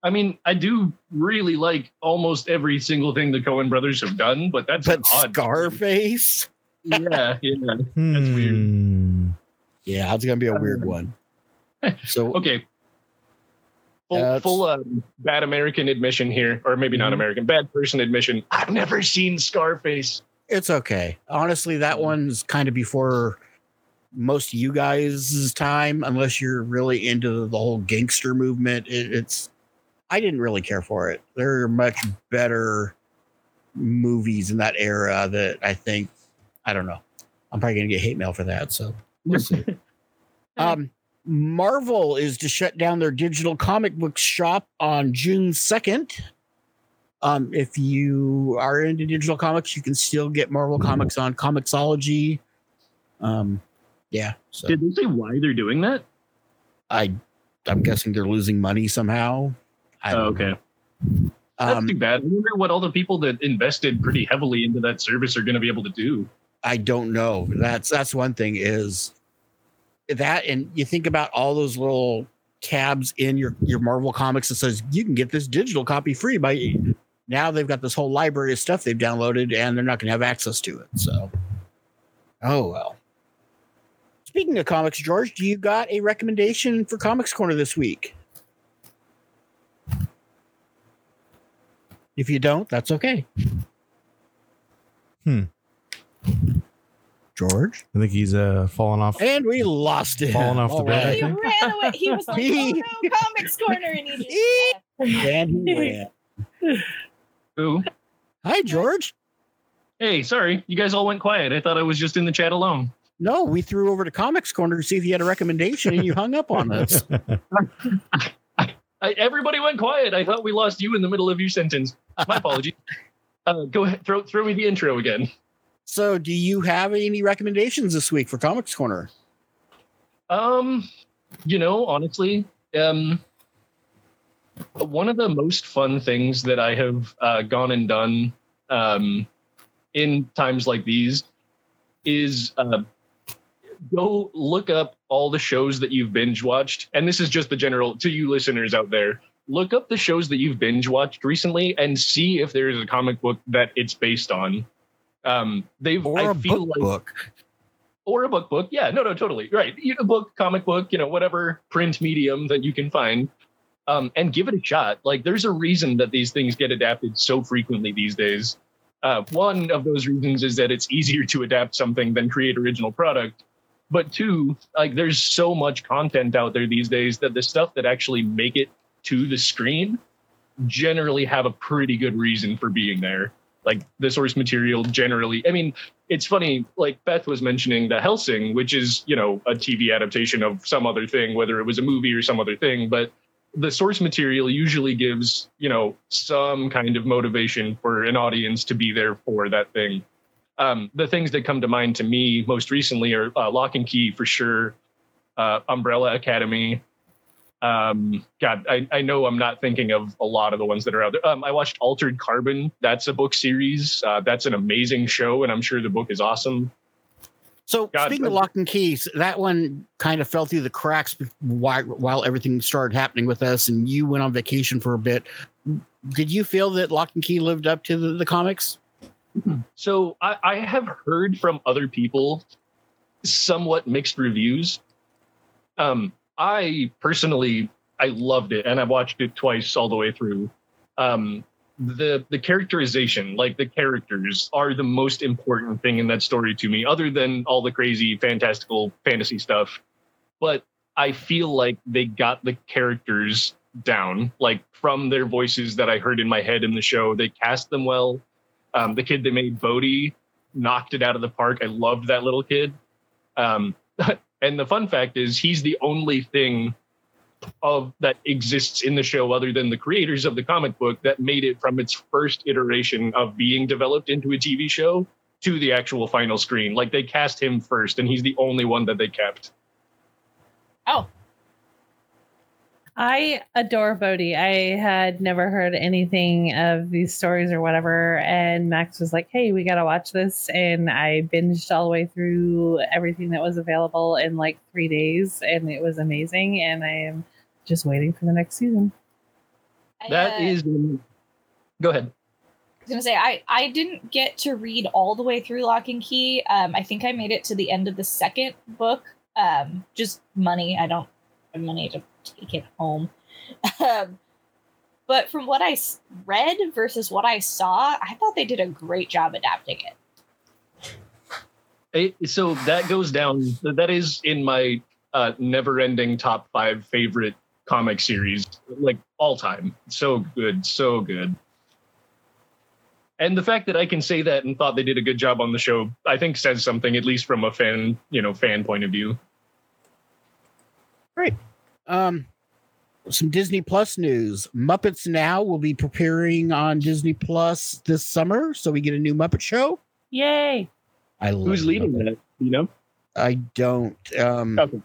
I mean, I do really like almost every single thing the Coen brothers have done, but that's but an odd. Scarface? Yeah, yeah. that's weird. Yeah, it's gonna be a weird one. So Okay. Full, That's- full uh, bad American admission here, or maybe not Mhm. American, bad person admission. I've never seen Scarface. it's okay. Honestly, that one's kind of before most of you guys' time, unless you're really into the whole gangster movement. It, it's I didn't really care for it. There are much better movies in that era that I think I don't know. I'm probably gonna get hate mail for that. So we'll see. um, Marvel is to shut down their digital comic book shop on June 2nd. Um, if you are into digital comics, you can still get Marvel comics on Comixology. Um, yeah. So Did they say why they're doing that? I, I'm guessing they're losing money somehow. I Oh, okay. know. That's Um, too bad. I wonder what all the people that invested pretty heavily into that service are going to be able to do. I don't know. That's that's one thing is that, and you think about all those little tabs in your your Marvel comics that says you can get this digital copy free by. Now they've got this whole library of stuff they've downloaded, and they're not going to have access to it. So, oh well. Speaking of comics, George, do you got a recommendation for Comics Corner this week? If you don't, that's okay. Hmm. George? I think he's uh falling off. And we lost him. Falling off the bed, I He right. ran away. He was like, "Oh no, comics corner," and he just left. And he ran. Ooh. Hi, George. Hey, sorry. You guys all went quiet. I thought I was just in the chat alone. No, we threw over to Comics Corner to see if you had a recommendation, and you hung up on us. I, everybody went quiet. I thought we lost you in the middle of your sentence. My apology. Uh, go ahead. Throw, throw me the intro again. So, do you have any recommendations this week for Comics Corner? Um, you know, honestly, um, one of the most fun things that I have uh, gone and done um, in times like these is uh, go look up all the shows that you've binge watched. And this is just the general to you listeners out there. Look up the shows that you've binge watched recently and see if there is a comic book that it's based on. Um, they've Or I a feel book like book? or a book book. Yeah, no, no, totally right. You a book, comic book, you know, whatever print medium that you can find, um, and give it a shot. Like, there's a reason that these things get adapted so frequently these days. Uh, one of those reasons is that it's easier to adapt something than create original product. But two, like, there's so much content out there these days that the stuff that actually make it to the screen generally have a pretty good reason for being there. Like the source material generally, I mean, it's funny, like Beth was mentioning the Helsing, which is, you know, a TV adaptation of some other thing, whether it was a movie or some other thing, but the source material usually gives, you know, some kind of motivation for an audience to be there for that thing. Um, the things that come to mind to me most recently are uh, Locke and Key for sure, uh, Umbrella Academy. Um, God, I, I know I'm not thinking of a lot of the ones that are out there. Um, I watched Altered Carbon. That's a book series. Uh, that's an amazing show, and I'm sure the book is awesome. So, God, speaking of Locke and Keys, that one kind of fell through the cracks while, while everything started happening with us, and you went on vacation for a bit. Did you feel that Locke and Key lived up to the, the comics? So I, I have heard from other people somewhat mixed reviews. Um, I personally I loved it, and I watched it twice all the way through. Um, the the characterization, like the characters, are the most important thing in that story to me, other than all the crazy fantastical fantasy stuff. But I feel like they got the characters down, like from their voices that I heard in my head in the show. They cast them well. Um, the kid that made Bode knocked it out of the park. I loved that little kid. Um, and the fun fact is, he's the only thing of that exists in the show, other than the creators of the comic book, that made it from its first iteration of being developed into a TV show to the actual final screen. Like they cast him first, and he's the only one that they kept. Oh, I adore Bode. I had never heard anything of these stories or whatever. And Max was like, hey, we got to watch this. And I binged all the way through everything that was available in like three days. And it was amazing. And I am just waiting for the next season. I, That uh, is. Go ahead. I was gonna say I I didn't get to read all the way through Locke and Key. Um, I think I made it to the end of the second book. Um, just money. I don't have money to take it home. Um, but from what I read versus what I saw, I thought they did a great job adapting it. It, so that goes down. That is in my uh, never-ending top five favorite comic series, like all time. So good, so good. And the fact that I can say that and thought they did a good job on the show, I think says something, at least from a fan, you know, fan point of view. Um, some Disney Plus news. Muppets Now will be preparing on Disney Plus this summer, so we get a new Muppet show. Yay! I love Who's leading Muppet. that? You know? I don't. Um, Okay.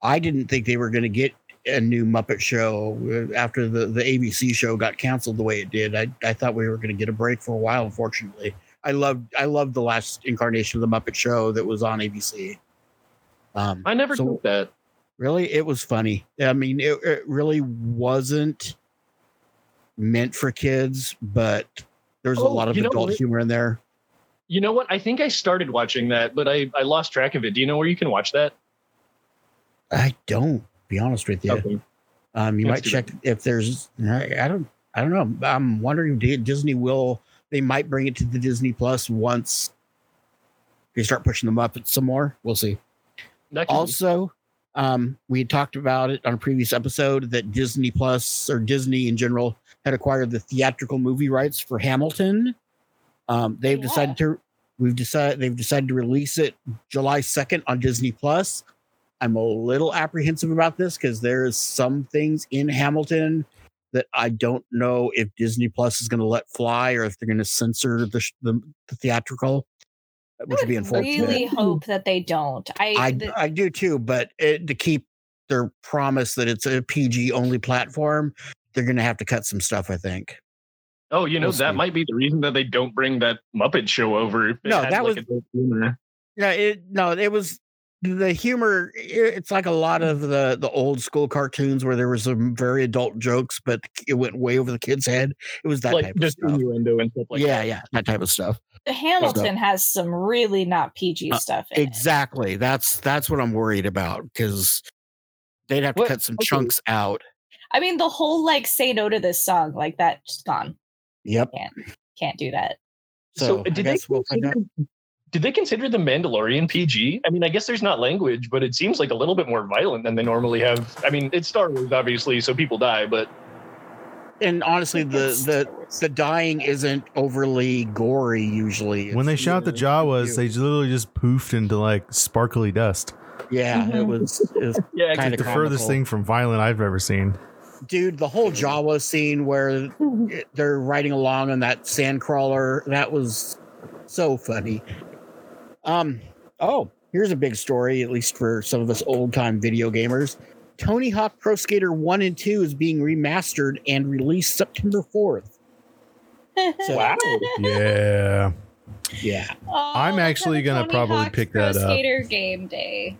I didn't think they were going to get a new Muppet show uh, after the, the ABC show got canceled the way it did. I, I thought we were going to get a break for a while. Unfortunately, I loved I loved the last incarnation of the Muppet Show that was on ABC. Um, I never So- took that. Really, it was funny. I mean, it, it really wasn't meant for kids, but there's a Oh, lot of you know adult humor in there. You know what? I think I started watching that, but I, I lost track of it. Do you know where you can watch that? I don't be honest with you. Okay. Um, you might check if there's. I, don't. I don't know. I'm wondering Disney will. They might bring it to the Disney Plus once they start pushing them up some more. We'll see. Also, um, we had talked about it on a previous episode that Disney Plus or Disney in general had acquired the theatrical movie rights for Hamilton. Um, they've Yeah. decided to. We've decided they've decided to release it July second on Disney Plus. I'm a little apprehensive about this because there is some things in Hamilton that I don't know if Disney Plus is going to let fly or if they're going to censor the, sh- the, the theatrical, which I would be would unfortunate. really hope that they don't. I, I the- I do too, but it, to keep their promise that it's a PG only platform, they're going to have to cut some stuff. I think. oh, you know, we'll that see. might be the reason that they don't bring that Muppet show over. No, had, that like, was- adult humor. Yeah, it no, it was the humor. i- It's like a lot of the the old school cartoons where there was some very adult jokes, but it went way over the kid's head. It was that like type of just stuff. innuendo and stuff like yeah, that. yeah, that type of stuff. Hamilton has some really not PG Uh, stuff. In it. Exactly. That's that's what I'm worried about because they'd have to What- cut some okay. chunks out. I mean, the whole like "say no to this song" like that's gone. Yep. Can't do that. So, So, I did they we'll find out. did they consider the Mandalorian PG? I mean, I guess there's not language, but it seems like a little bit more violent than they normally have. I mean, it's Star Wars, obviously, so people die, but And honestly, the the the dying isn't overly gory usually. when they It's shot the Jawas, they literally just poofed into like sparkly dust. yeah, it Mhm. was, it was yeah, Kinda the comical. furthest thing from violent I've ever seen. dude. The whole Jawa scene where they're riding along on that sand crawler that was so funny. Um. Oh, here's a big story, at least for some of us old time video gamers. Tony Hawk Pro Skater One and Two is being remastered and released September fourth. So- Wow. Yeah. Yeah. Oh, I'm actually gonna probably Hawk's pick Pro that up. Skater game day.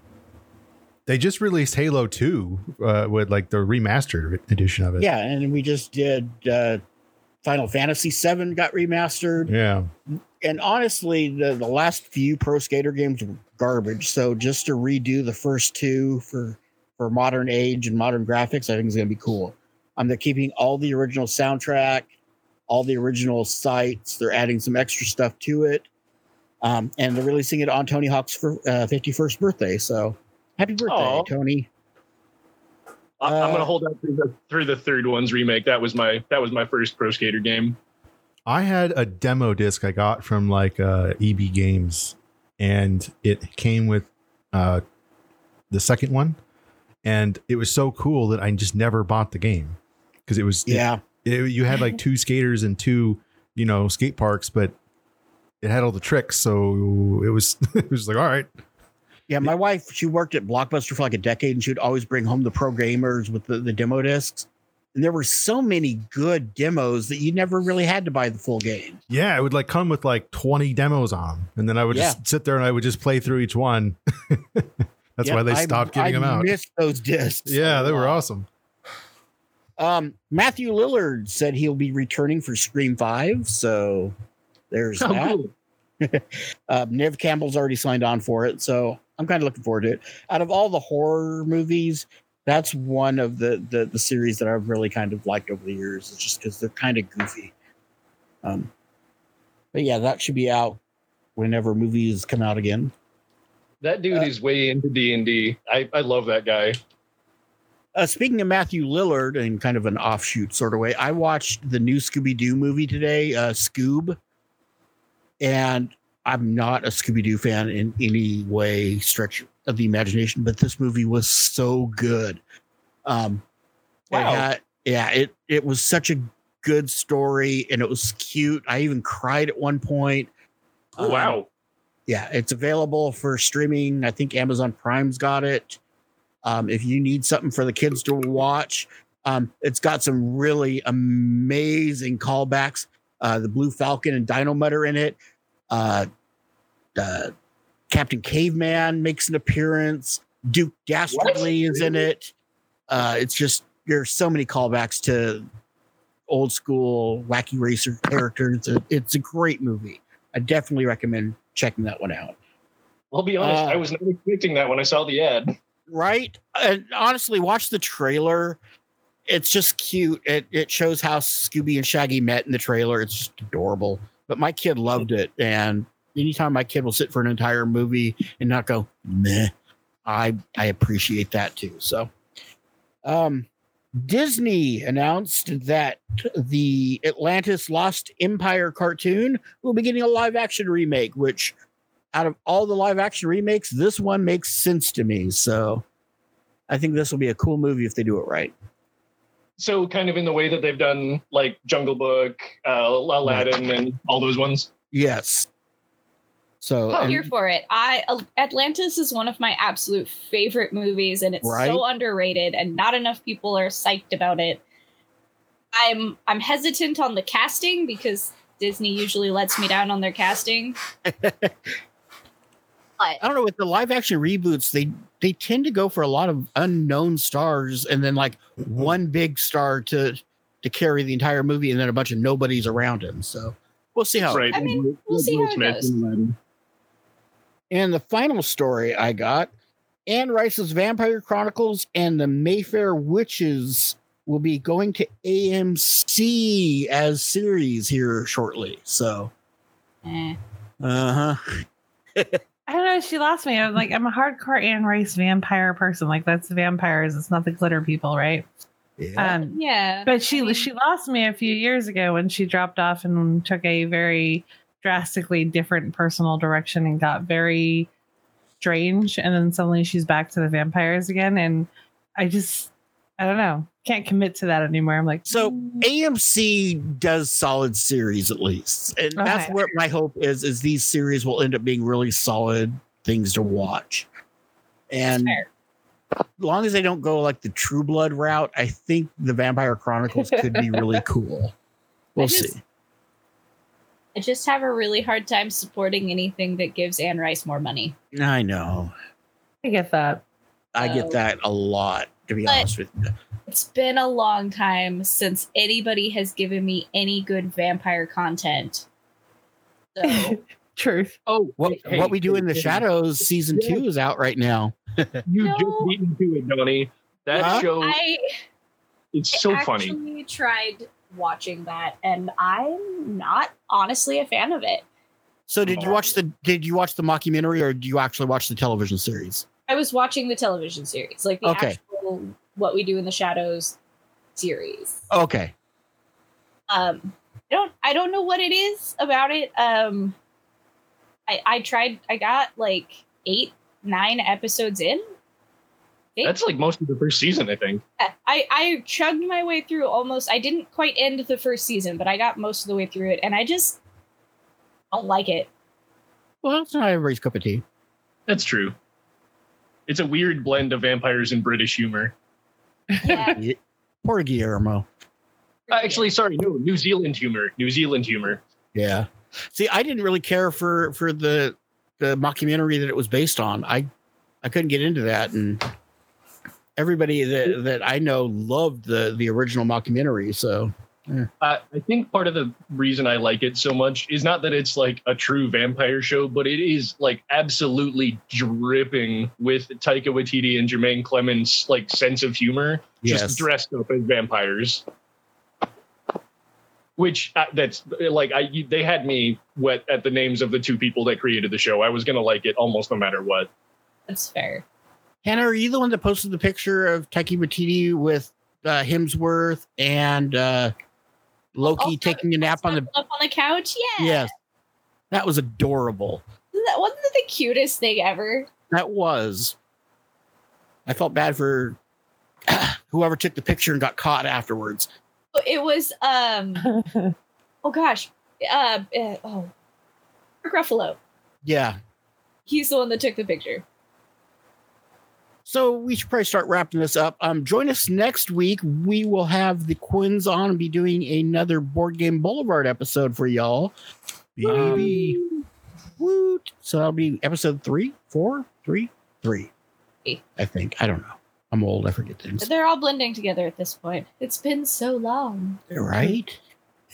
They just released Halo 2 uh, with like the remastered edition of it. Yeah, and we just did uh Final Fantasy 7 got remastered. Yeah. And honestly, the, the last few Pro Skater games were garbage. So just to redo the first two for for modern age and modern graphics, I think is gonna be cool. Um, they're keeping all the original soundtrack, all the original sites. They're adding some extra stuff to it, um, and they're releasing it on Tony Hawk's fifty first birthday. So happy birthday, Aw. Tony! I- I'm Uh, gonna hold out through the, through the third one's remake. That was my that was my first Pro Skater game. I had a demo disc I got from like uh, EB Games, and it came with uh, the second one, and it was so cool that I just never bought the game because it was Yeah, it- you had like two skaters and two you know skate parks, but it had all the tricks, so it was it was like all right, Yeah, my wife, she worked at Blockbuster for like a decade and she would always bring home the pro gamers with the, the demo discs. And there were so many good demos that you never really had to buy the full game. yeah, it would like come with like twenty demos on them, and then I would just sit there and I would just play through each one. That's Yep, why they I- stopped giving I them out. I missed those discs. Yeah, they were awesome. Um, Matthew Lillard said he'll be returning for Scream 5. So there's Oh, that. cool. Uh, Neve Campbell's already signed on for it, so I'm kind of looking forward to it. Out of all the horror movies, that's one of the the, the series that I've really kind of liked over the years. It's just because they're kind of goofy. Um, but yeah, that should be out whenever movies come out again. That dude Uh, is way into D and D. I I love that guy. Uh, speaking of Matthew Lillard in kind of an offshoot sort of way, I watched the new Scooby Doo movie today, uh, Scoob, and I'm not a Scooby Doo fan in any way stretch of the imagination, but this movie was so good. Um, it Wow. had- yeah, it it was such a good story, and it was cute. I even cried at one point. Um, wow. Yeah, it's available for streaming. I think Amazon Prime's got it. Um, if you need something for the kids to watch, um, it's got some really amazing callbacks. Uh, the Blue Falcon and Dynamite are in it. Uh, the Captain Caveman makes an appearance. Duke Dastardly is in it. Uh, it's just there's so many callbacks to old school wacky racer characters. It- It's a great movie. I definitely recommend checking that one out. I'll be honest, uh, I was not expecting that when I saw the ad. Right? And honestly, watch the trailer. It's just cute. It it shows how Scooby and Shaggy met in the trailer. It's just adorable. But my kid loved it. And anytime my kid will sit for an entire movie and not go, meh, I I appreciate that too. So um Disney announced that the Atlantis Lost Empire cartoon will be getting a live action remake, which out of all the live action remakes, this one makes sense to me. So I think this will be a cool movie if they do it right. So kind of in the way that they've done like Jungle Book, uh, Aladdin, and all those ones. Yes. So I'm and- here for it. I Atlantis is one of my absolute favorite movies, and it's Right. so underrated, and not enough people are psyched about it. I'm I'm hesitant on the casting because Disney usually lets me down on their casting. but I don't know with the live action reboots, they they tend to go for a lot of unknown stars and then like one big star to to carry the entire movie and then a bunch of nobodies around him. So we'll see how. right. I mean, we'll see Will how it goes. In Aladdin. And the final story I got, Anne Rice's Vampire Chronicles and the Mayfair Witches will be going to AMC as series here shortly. So, eh. uh huh. I don't know. She lost me. I'm like, I'm a hardcore Anne Rice vampire person. Like that's vampires. It's not the glitter people, right? Yeah. Um, yeah. but she I mean- she lost me a few years ago when she dropped off and took a very drastically different personal direction and got very strange. And then suddenly she's back to the vampires again. And I just, I don't know, can't commit to that anymore. I'm like, So mm, AMC does solid series at least, and that's Okay. what my hope is. Is these series will end up being really solid things to watch, and fair. as long as they don't go like the True Blood route, I think the Vampire Chronicles could be really cool. We'll just- see. I just have a really hard time supporting anything that gives Anne Rice more money. I know. I get that. I get that a lot, to be But- honest with you. It's been a long time since anybody has given me any good vampire content. So Truth. Oh, What hey, what we do in the shadows season Yeah. two is out right now. You No. just beat me to it, Donnie. That Huh? show I it's so I funny. tried watching that, and I'm not honestly a fan of it. So did you watch the did you watch the mockumentary or do you actually watch the television series? I was watching the television series, like the Okay. actual "What We Do in the Shadows" series. Okay. Um, I don't, I don't know what it is about it. Um, I, I tried, I got like eight, nine episodes in. I think. That's like most of the first season, I think. I, I chugged my way through almost. I didn't quite end the first season, but I got most of the way through it, and I just don't like it. Well, it's not everybody's cup of tea. That's true. It's a weird blend of vampires and British humor. Yeah, Poor Guillermo. Uh, actually, sorry, no, New Zealand humor. New Zealand humor. Yeah. See, I didn't really care for for the the mockumentary that it was based on. I I couldn't get into that, and everybody that that I know loved the the original mockumentary. So Uh, I think part of the reason I like it so much is not that it's like a true vampire show, but it is like absolutely dripping with Taika Waititi and Jemaine Clement's like sense of humor, yes, just dressed up as vampires. Which uh, that's like I they had me wet at the names of the two people that created the show. I was gonna like it almost no matter what. that's fair. Hannah, are you the one that posted the picture of Taika Waititi with uh, Hemsworth and uh, Loki Also- taking a nap on the? up on the couch. Yeah. Yes, that was adorable. That wasn't that the cutest thing ever. That was. I felt bad for whoever took the picture and got caught afterwards. It was um oh gosh. Uh, uh oh Ruffalo. Yeah. He's the one that took the picture. So we should probably start wrapping this up. Um, join us next week. We will have the Quins on and be doing another Board Game Boulevard episode for y'all. Baby. Woot! So that'll be episode three, four, three, three. Three. I think. I don't know. I'm old. I forget things. They're all blending together at this point. It's been so long. Right.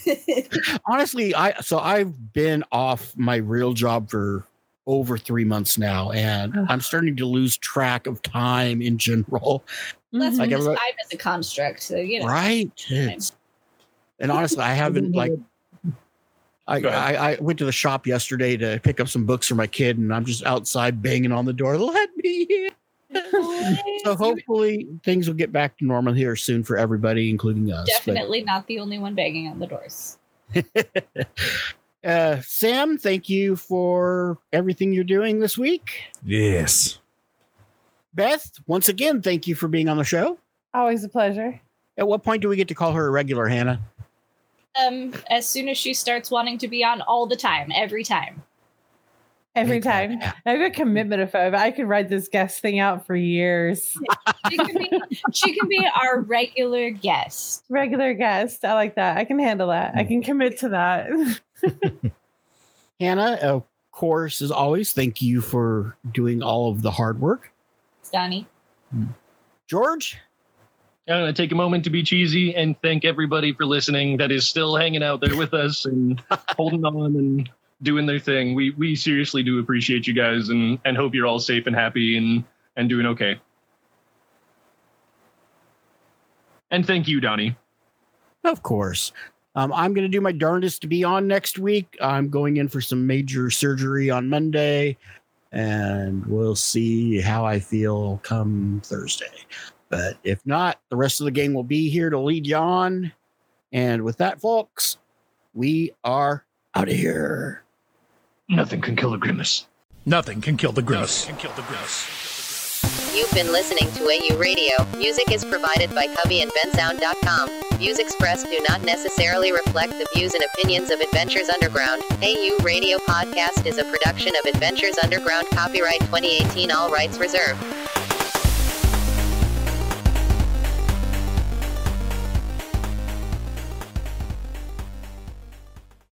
Honestly, I so I've been off my real job for over three months now, and Ugh. I'm starting to lose track of time in general. That's Like because time is a construct. So you know. Right. It's- and honestly, I haven't like I, I I went to the shop yesterday to pick up some books for my kid, and I'm just outside banging on the door. Let me in. So hopefully things will get back to normal here soon for everybody, including us. But, Definitely not the only one banging on the doors. uh, Sam, thank you for everything you're doing this week. Yes. Beth, once again, thank you for being on the show. Always a pleasure. At what point do we get to call her a regular, Hannah? Um, as soon as she starts wanting to be on all the time, every time. Every Make time. I have a commitment of five. I could ride this guest thing out for years. She can be, she can be our regular guest. Regular guest. I like that. I can handle that. I can commit to that. Hannah, of course, as always, thank you for doing all of the hard work. It's Donnie. Hmm. George, I'm going to take a moment to be cheesy and thank everybody for listening that is still hanging out there with us and holding on and doing their thing. We we seriously do appreciate you guys and and hope you're all safe and happy and and doing okay. And thank you, Donnie. of course. Um, I'm going to do my darndest to be on next week. I'm going in for some major surgery on Monday, and we'll see how I feel come Thursday. But if not, the rest of the gang will be here to lead you on. And with that, folks, we are out of here. Nothing can kill a grimace. Nothing can kill the grimace. You've been listening to AU Radio. Music is provided by Kubbi and bensound.com. Views expressed do not necessarily reflect the views and opinions of Adventures Underground. AU Radio Podcast is a production of Adventures Underground, copyright 2018, all rights reserved.